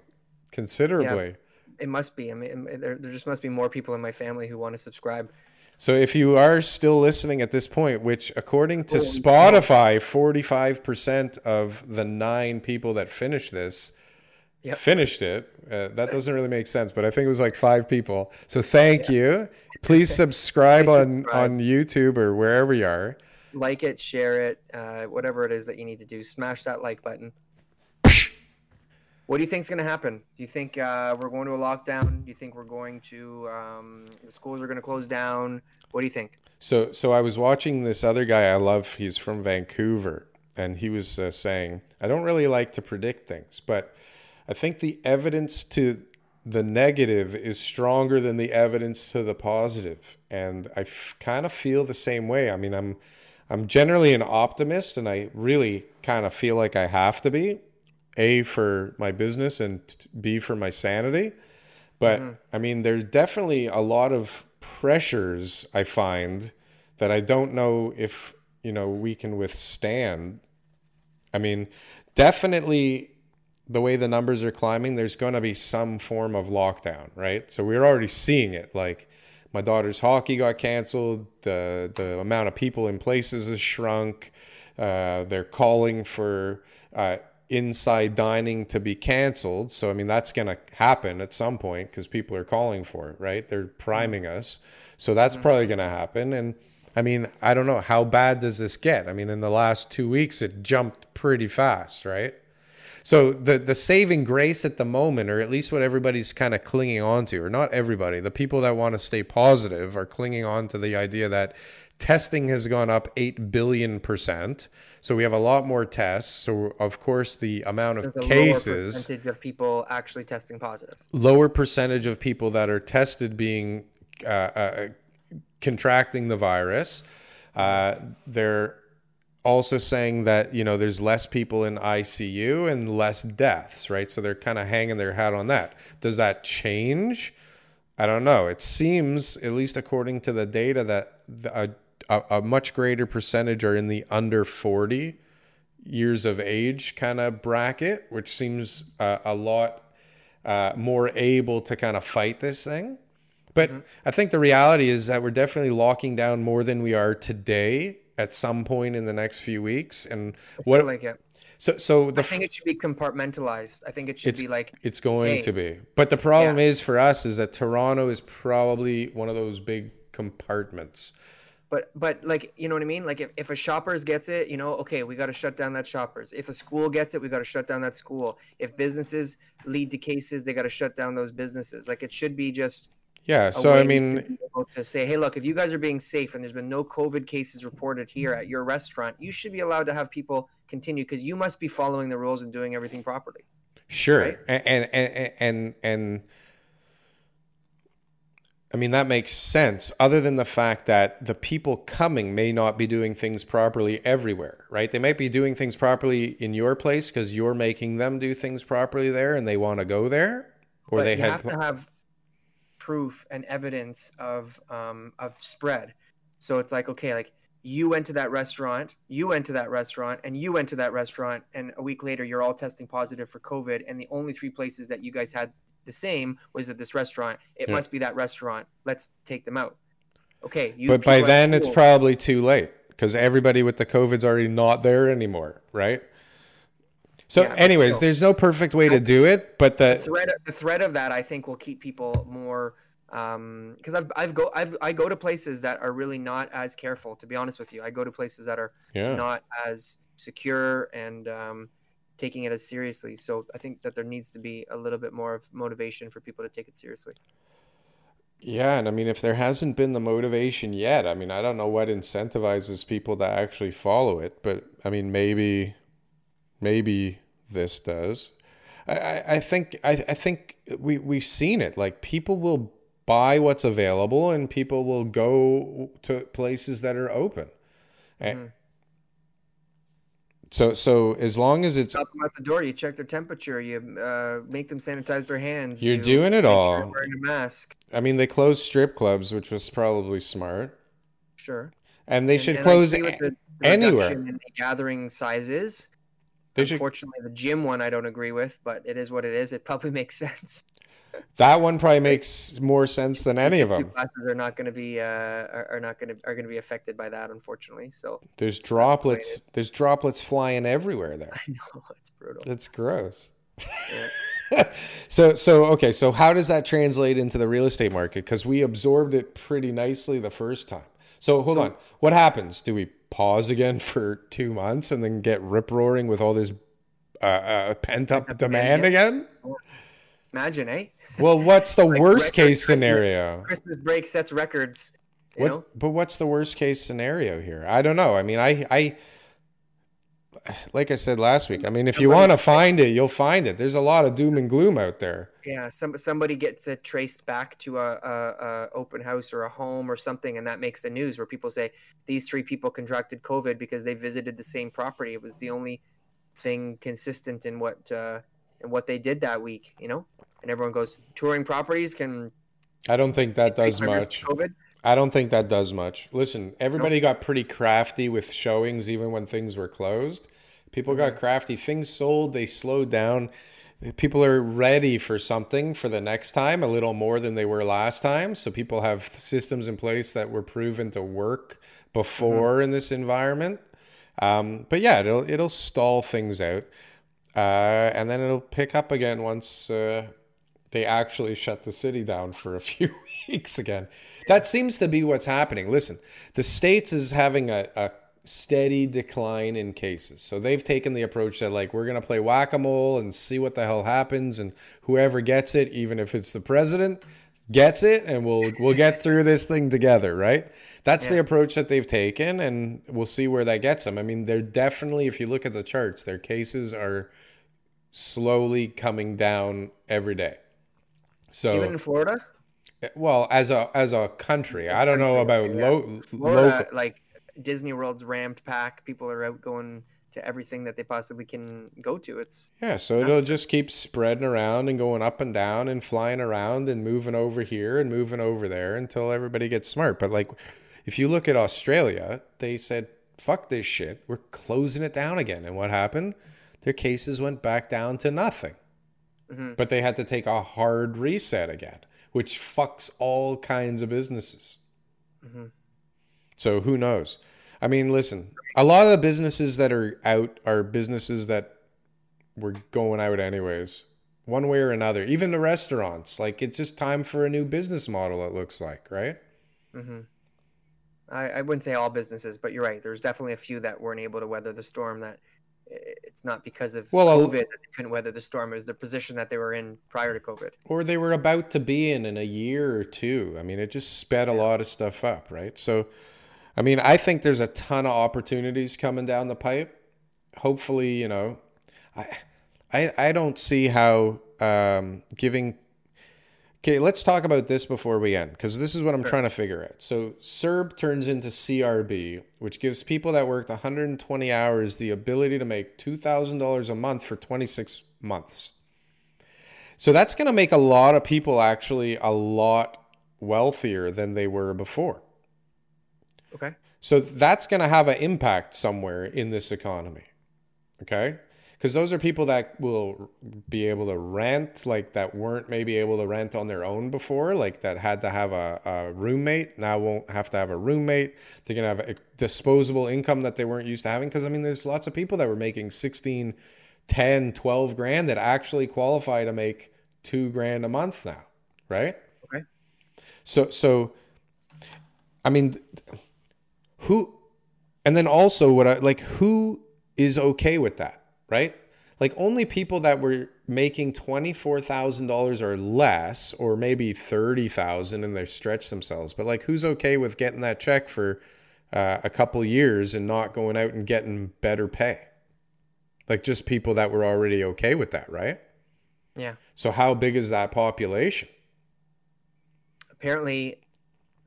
considerably. It must be. I mean, there, there just must be more people in my family who want to subscribe. So if you are still listening at this point, which according to Spotify, 45% of the nine people that finish this Yep. finished it. Uh, that doesn't really make sense, but I think it was like five people. So thank you. Please subscribe Please on subscribe. on YouTube or wherever you are. like it, share it, uh, whatever it is that you need to do. Smash that like button. What do you think is going to happen? Do you think uh, we're going to a lockdown? Do you think we're going to um, the schools are going to close down? What do you think? So, so I was watching this other guy I love. He's from Vancouver, and he was uh, saying, "I don't really like to predict things, but I think the evidence to the negative is stronger than the evidence to the positive, and I f- kind of feel the same way. I mean, I'm I'm generally an optimist, and I really kind of feel like I have to be, a for my business and b for my sanity. But mm-hmm. I mean, there's definitely a lot of pressures I find that I don't know if you know we can withstand. I mean, definitely the way the numbers are climbing, there's going to be some form of lockdown, right? So we're already seeing it. Like my daughter's hockey got canceled. The the amount of people in places has shrunk. Uh, they're calling for uh, inside dining to be canceled. So I mean that's going to happen at some point because people are calling for it, right? They're priming us. So that's mm-hmm. probably going to happen. And I mean, I don't know how bad does this get? I mean, in the last two weeks, it jumped pretty fast, right? So the the saving grace at the moment, or at least what everybody's kind of clinging on to, or not everybody, the people that want to stay positive are clinging on to the idea that testing has gone up eight billion percent. So we have a lot more tests. So of course the amount of cases, percentage of people actually testing positive, lower percentage of people that are tested being uh, uh, contracting the virus. Uh, they're also saying that you know there's less people in ICU and less deaths, right? So they're kind of hanging their hat on that. Does that change? I don't know. It seems, at least according to the data, that a, a, a much greater percentage are in the under 40 years of age kind of bracket, which seems uh, a lot uh, more able to kind of fight this thing. But mm-hmm. I think the reality is that we're definitely locking down more than we are today at some point in the next few weeks. And what like it. So, so the I think it should be compartmentalized. I think it should be like it's going hey, to be. But the problem yeah. is for us is that Toronto is probably one of those big compartments. But but like you know what I mean? Like if, if a shoppers gets it, you know, okay, we got to shut down that shoppers. If a school gets it, we got to shut down that school. If businesses lead to cases, they got to shut down those businesses. Like it should be just yeah. So I mean, to, to, say, hey, look, if you guys are being safe and there's been no COVID cases reported here at your restaurant, you should be allowed to have people continue because you must be following the rules and doing everything properly. Sure. Right? And, and and and I mean that makes sense. Other than the fact that the people coming may not be doing things properly everywhere, right? They might be doing things properly in your place because you're making them do things properly there, and they want to go there, or but they have to have proof and evidence of um, of spread. So it's like okay, like you went to that restaurant, you went to that restaurant, and you went to that restaurant, and a week later you're all testing positive for COVID, and the only three places that you guys had the same was at this restaurant. It yeah. must be that restaurant. Let's take them out. Okay, but by then it's probably too late because everybody with the COVID's already not there anymore, right? So, yeah, anyways, still, there's no perfect way to do it, but the, the threat the threat of that I think will keep people more um because I've I've go I've I go to places that are really not as careful to be honest with you. I go to places that are yeah. not as secure and um taking it as seriously. So I think that there needs to be a little bit more of motivation for people to take it seriously. Yeah, and I mean if there hasn't been the motivation yet, I mean I don't know what incentivizes people to actually follow it, but I mean maybe maybe this does. I, I think I, I think we we've seen it. Like people will buy what's available, and people will go to places that are open. Mm-hmm. So so as long as it's stop them at the door, you check their temperature, you uh, make them sanitize their hands. You're you doing it all. Sure wearing a mask. I mean, they closed strip clubs, which was probably smart. Sure. And they and, should and close the, the anywhere. In the gathering sizes they Unfortunately, should... the gym one I don't agree with, but it is what it is. It probably makes sense. that one probably makes more sense than any of them. Classes are not going to be uh, are, are not going to are going to be affected by that, unfortunately. So there's droplets. There's droplets flying everywhere there. I know it's brutal. It's gross. Yeah. so so okay. So how does that translate into the real estate market? Because we absorbed it pretty nicely the first time. So hold so, on. What happens? Do we pause again for two months and then get rip roaring with all this uh, uh, pent up demand again? Imagine, eh? Well, what's the Like worst case Christmas- scenario? Christmas break sets records. What, but what's the worst case scenario here? I don't know. I mean, I, I, like I said last week. I mean, if you want to find it, you'll find it. There's a lot of doom and gloom out there. Yeah, some somebody gets it traced back to a, a, a open house or a home or something, and that makes the news. Where people say these three people contracted COVID because they visited the same property. It was the only thing consistent in what uh, in what they did that week. You know, and everyone goes touring properties can I don't think that does much. COVID. I don't think that does much. Listen, everybody got pretty crafty with showings even when things were closed. People got crafty. Things sold, they slowed down. People are ready for something for the next time, a little more than they were last time. So people have systems in place that were proven to work before in this environment. Um, but yeah, it'll it'll stall things out, uh, and then it'll pick up again once uh, they actually shut the city down for a few weeks again. That seems to be what's happening. Listen, the states is having a, a steady decline in cases. So they've taken the approach that like we're gonna play whack a mole and see what the hell happens, and whoever gets it, even if it's the president, gets it, and we'll we'll get through this thing together, right? That's the approach that they've taken, and we'll see where that gets them. I mean, they're definitely, if you look at the charts, their cases are slowly coming down every day. So Even in Florida, eh, well, as a as a country, I don't know about Yeah. lo- Florida, local. like Disney World's rammed pack. People are out going to everything that they possibly can go to. It's Yeah, so it'll just keep spreading around and going up and down and flying around and moving over here and moving over there until everybody gets smart. But like, if you look at Australia, they said, "Fuck this shit, we're closing it down again." And what happened? Their cases went back down to nothing. Mm-hmm. But they had to take a hard reset again, which fucks all kinds of businesses. Mm-hmm. So who knows? I mean, listen, a lot of the businesses that are out are businesses that were going out anyways, one way or another. Even the restaurants, like it's just time for a new business model. It looks like, right? Mm-hmm. I, I wouldn't say all businesses, but you're right. There's definitely a few that weren't able to weather the storm. That it's not because of Well, COVID that they couldn't weather the storm. It was the position that they were in prior to COVID. Or they were about to be in in a year or two. I mean, it just sped a lot of stuff up, right? So, I mean, I think there's a ton of opportunities coming down the pipe. Hopefully, you know, I I I don't see how um, giving. Okay, let's talk about this before we end because this is what I'm trying to figure out. So, CERB turns into CRB, which gives people that worked 120 hours the ability to make $2,000 a month for 26 months. So that's going to make a lot of people actually a lot wealthier than they were before. Okay. So that's going to have an impact somewhere in this economy. Okay? Because those are people that will be able to rent, like that weren't maybe able to rent on their own before, like that had to have a, a roommate, now won't have to have a roommate. They're going to have a disposable income that they weren't used to having. Because, I mean, there's lots of people that were making 16, 10, 12 grand that actually qualify to make two grand a month now, right? Okay. So, so, I mean, who, and then also what I like, who is okay with that, right? Like only people that were making twenty four thousand dollars or less, or maybe thirty thousand, and they've stretched themselves. But like, who's okay with getting that check for uh, a couple years and not going out and getting better pay? Like just people that were already okay with that, right? Yeah. So how big is that population? Apparently,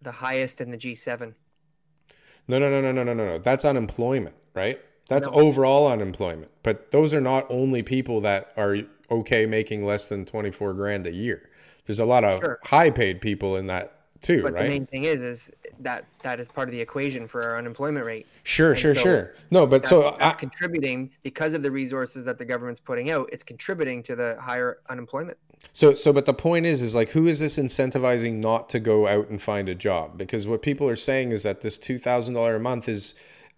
the highest in the G7. No, no, no, no, no, no, no, no. That's unemployment, right? That's No. overall unemployment. But those are not only people that are okay making less than 24 grand a year. There's a lot of Sure. high paid people in that too, right? But right? the main thing is, is that that is part of the equation for our unemployment rate. sure, and sure, so sure. No, but That- so that's I, contributing because of the resources that the government's putting out. It's contributing to the higher unemployment. So, so, but the point is, is like, who is this incentivizing not to go out and find a job? Because what people are saying is that this two thousand dollar a month is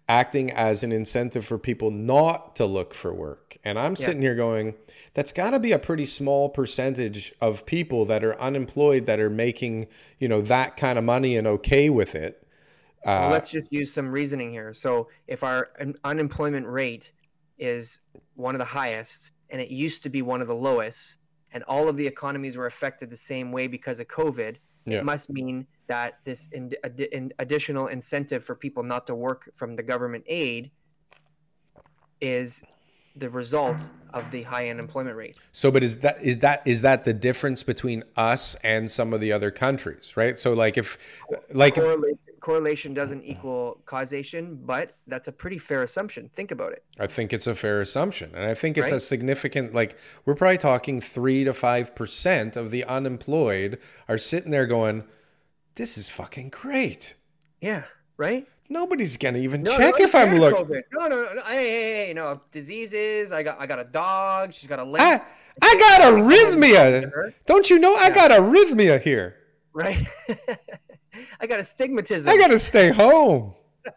acting as an incentive for people not to look for work. And I'm sitting here going, that's got to be a pretty small percentage of people that are unemployed that are making, you know, that kind of money and okay with it. Well, uh, let's just use some reasoning here. So, if our un- unemployment rate is one of the highest and it used to be one of the lowest, and all of the economies were affected the same way because of COVID, Yeah. it must mean that this in, addi- in additional incentive for people not to work from the government aid is the result of the high unemployment rate. So, but is that is that is that the difference between us and some of the other countries, right? So, like if, like, Correlation, doesn't mm-hmm. equal causation, but that's a pretty fair assumption. Think about it. I think it's a fair assumption, and I think it's a significant. Like, we're probably talking three to five percent of the unemployed are sitting there going, "This is fucking great." Yeah, right? Nobody's gonna even No, check no, if I'm looking. COVID. No, no, no, no. Hey, hey, hey, no. Diseases. I got, I got a dog. She's got a limp. I, I got arrhythmia. Don't you know? I got arrhythmia here. right? I got astigmatism. I gotta stay home.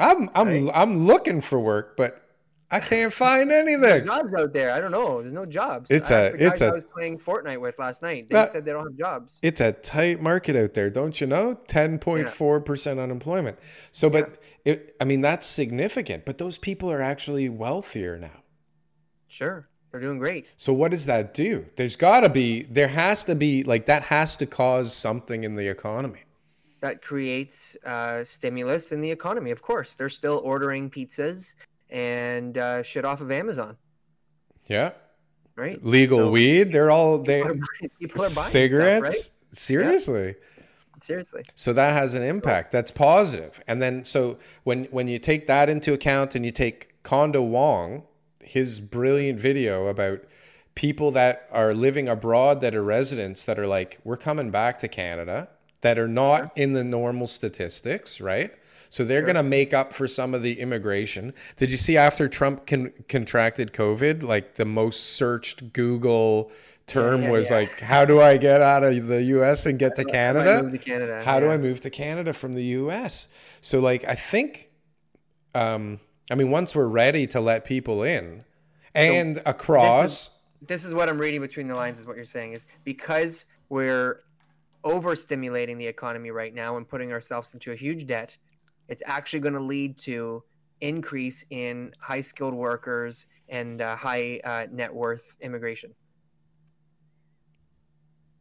I'm I'm I'm looking for work, but I can't find anything. jobs out there. I don't know. There's no jobs. It's I a- asked the guys it's a- I was playing Fortnite with last night. They That- said they don't have jobs. It's a tight market out there, don't you know? Ten point four percent unemployment. So, but it, I mean that's significant. But those people are actually wealthier now. Sure, they're doing great. So what does that do? There's got to be, there has to be, like that has to cause something in the economy. That creates uh, stimulus in the economy. Of course, they're still ordering pizzas and uh, shit off of Amazon, Yeah, right? legal So weed. They're all they People are buying, people are buying cigarettes. Stuff, Seriously. right? Seriously. So that has an impact. That's positive. And then so when when you take that into account and you take Kondo Wong, his brilliant video about people that are living abroad that are residents that are like, we're coming back to Canada, that are not in the normal statistics, right? So they're going to make up for some of the immigration. Did you see after Trump con- contracted COVID, like the most searched Google term yeah, was yeah. like, how do I get out of the US and get to Canada? to Canada? How do I move to Canada from the US? So like I think um I mean once we're ready to let people in and across this is what I'm reading between the lines is what you're saying is because we're overstimulating the economy right now and putting ourselves into a huge debt, it's actually going to lead to increase in high skilled workers and uh, high uh, net worth immigration.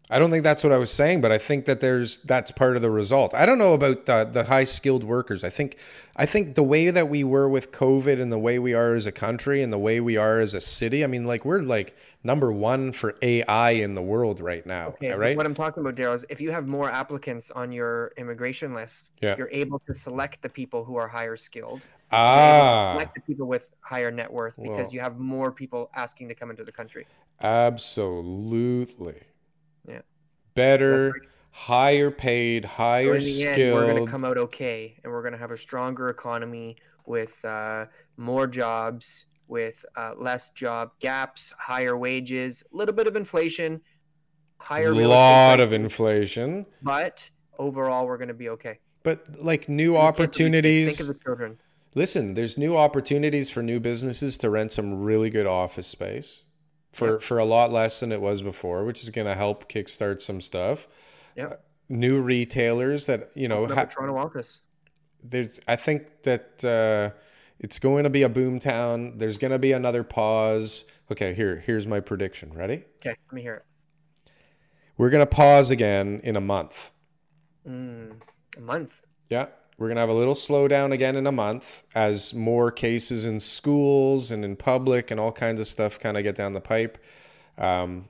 I don't think that's what I was saying, but I think that there's that's part of the result. I don't know about the, the high skilled workers. I think I think the way that we were with COVID and the way we are as a country and the way we are as a city. I mean, like we're like number one for AI in the world right now, Okay, right? What I'm talking about, Daryl, is if you have more applicants on your immigration list, Yeah. you're able to select the people who are higher skilled. Ah, Select the people with higher net worth because Well- you have more people asking to come into the country. absolutely. Better, higher paid, higher in the end, we're going to come out okay, and we're going to have a stronger economy with uh, more jobs, with uh, less job gaps, higher wages, a little bit of inflation, higher real estate lot of inflation, but overall, we're going to be okay. but like new opportunities. Think of the children. Listen, there's new opportunities for new businesses to rent some really good office space for Yep. for a lot less than it was before, which is going to help kickstart some stuff. Yep. New retailers that you know ha- Toronto office. there's I think that uh, it's going to be a boom town. There's going to be another pause. Okay, here here's my prediction. Ready? Okay, let me hear it. We're going to pause again in a month. Mm, a month. Yeah, we're gonna have a little slowdown again in a month as more cases in schools and in public and all kinds of stuff kind of get down the pipe. Um,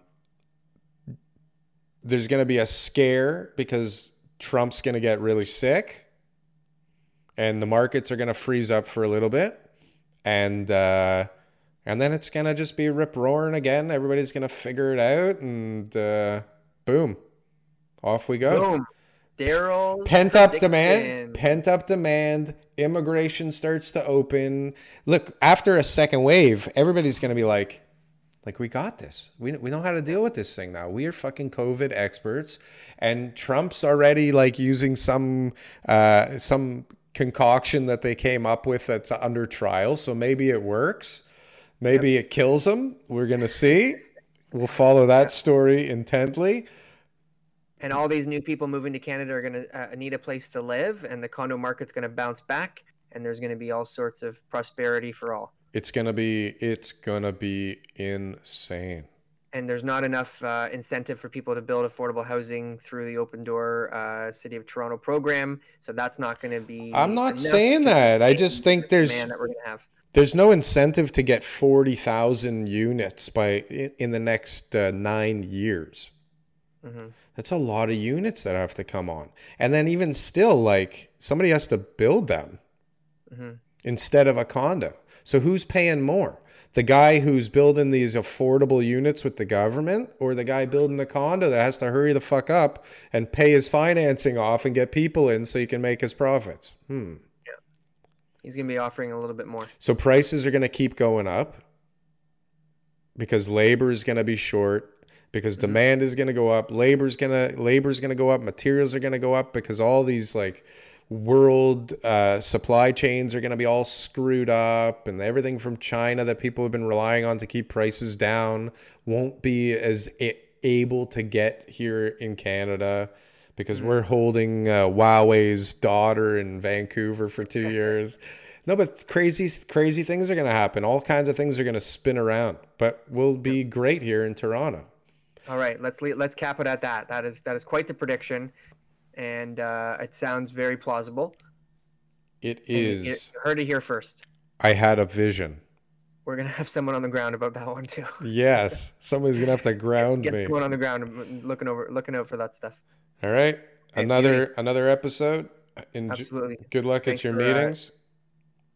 there's gonna be a scare because Trump's gonna get really sick, and the markets are gonna freeze up for a little bit, and uh, and then it's gonna just be rip roaring again. Everybody's gonna figure it out, and uh, boom, off we go Boom. Daryl's pent up prediction. demand pent up demand. Immigration starts to open. Look after a second wave everybody's going to be like like we got this. We, we know how to deal with this thing now. We are fucking covid experts and trump's already like using some uh some concoction that they came up with that's under trial so maybe it works. Maybe it kills them. we're going to see. We'll follow that story intently and all these new people moving to Canada are going to uh, need a place to live, and the condo market's going to bounce back, and there's going to be all sorts of prosperity for all. It's gonna be it's gonna be insane. And there's not enough uh, incentive for people to build affordable housing through the Open Door uh, City of Toronto program, so that's not going to be. I'm not saying that. I just think there's that we're going to have. there's no incentive to get forty thousand units by in in the next uh, nine years. Mm-hmm. That's a lot of units that have to come on, and then even still, like somebody has to build them Mm-hmm. instead of a condo. So who's paying more? The guy who's building these affordable units with the government, or the guy building the condo that has to hurry the fuck up and pay his financing off and get people in so he can make his profits? Hmm. He's going to be offering a little bit more. So prices are going to keep going up because labor is going to be short because demand is going to go up labor's going to labor's going to go up materials are going to go up because all these like world uh, supply chains are going to be all screwed up and everything from china that people have been relying on to keep prices down won't be as able to get here in canada because we're holding uh, huawei's daughter in vancouver for two years no, but crazy, crazy things are going to happen. All kinds of things are going to spin around. But we'll be great here in Toronto. All right, let's le- let's cap it at that. That is that is quite the prediction, and uh, it sounds very plausible. It you- is. you heard it here first. I had a vision. We're gonna have someone on the ground about that one too. Yes, somebody's gonna have to ground Get me. someone on the ground looking over, looking out for that stuff. All right, another another episode. Enj- Absolutely. Good luck Thanks at your for, uh, meetings.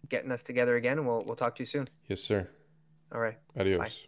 Getting us together again, and we'll we'll talk to you soon. yes, sir. All right. Adios.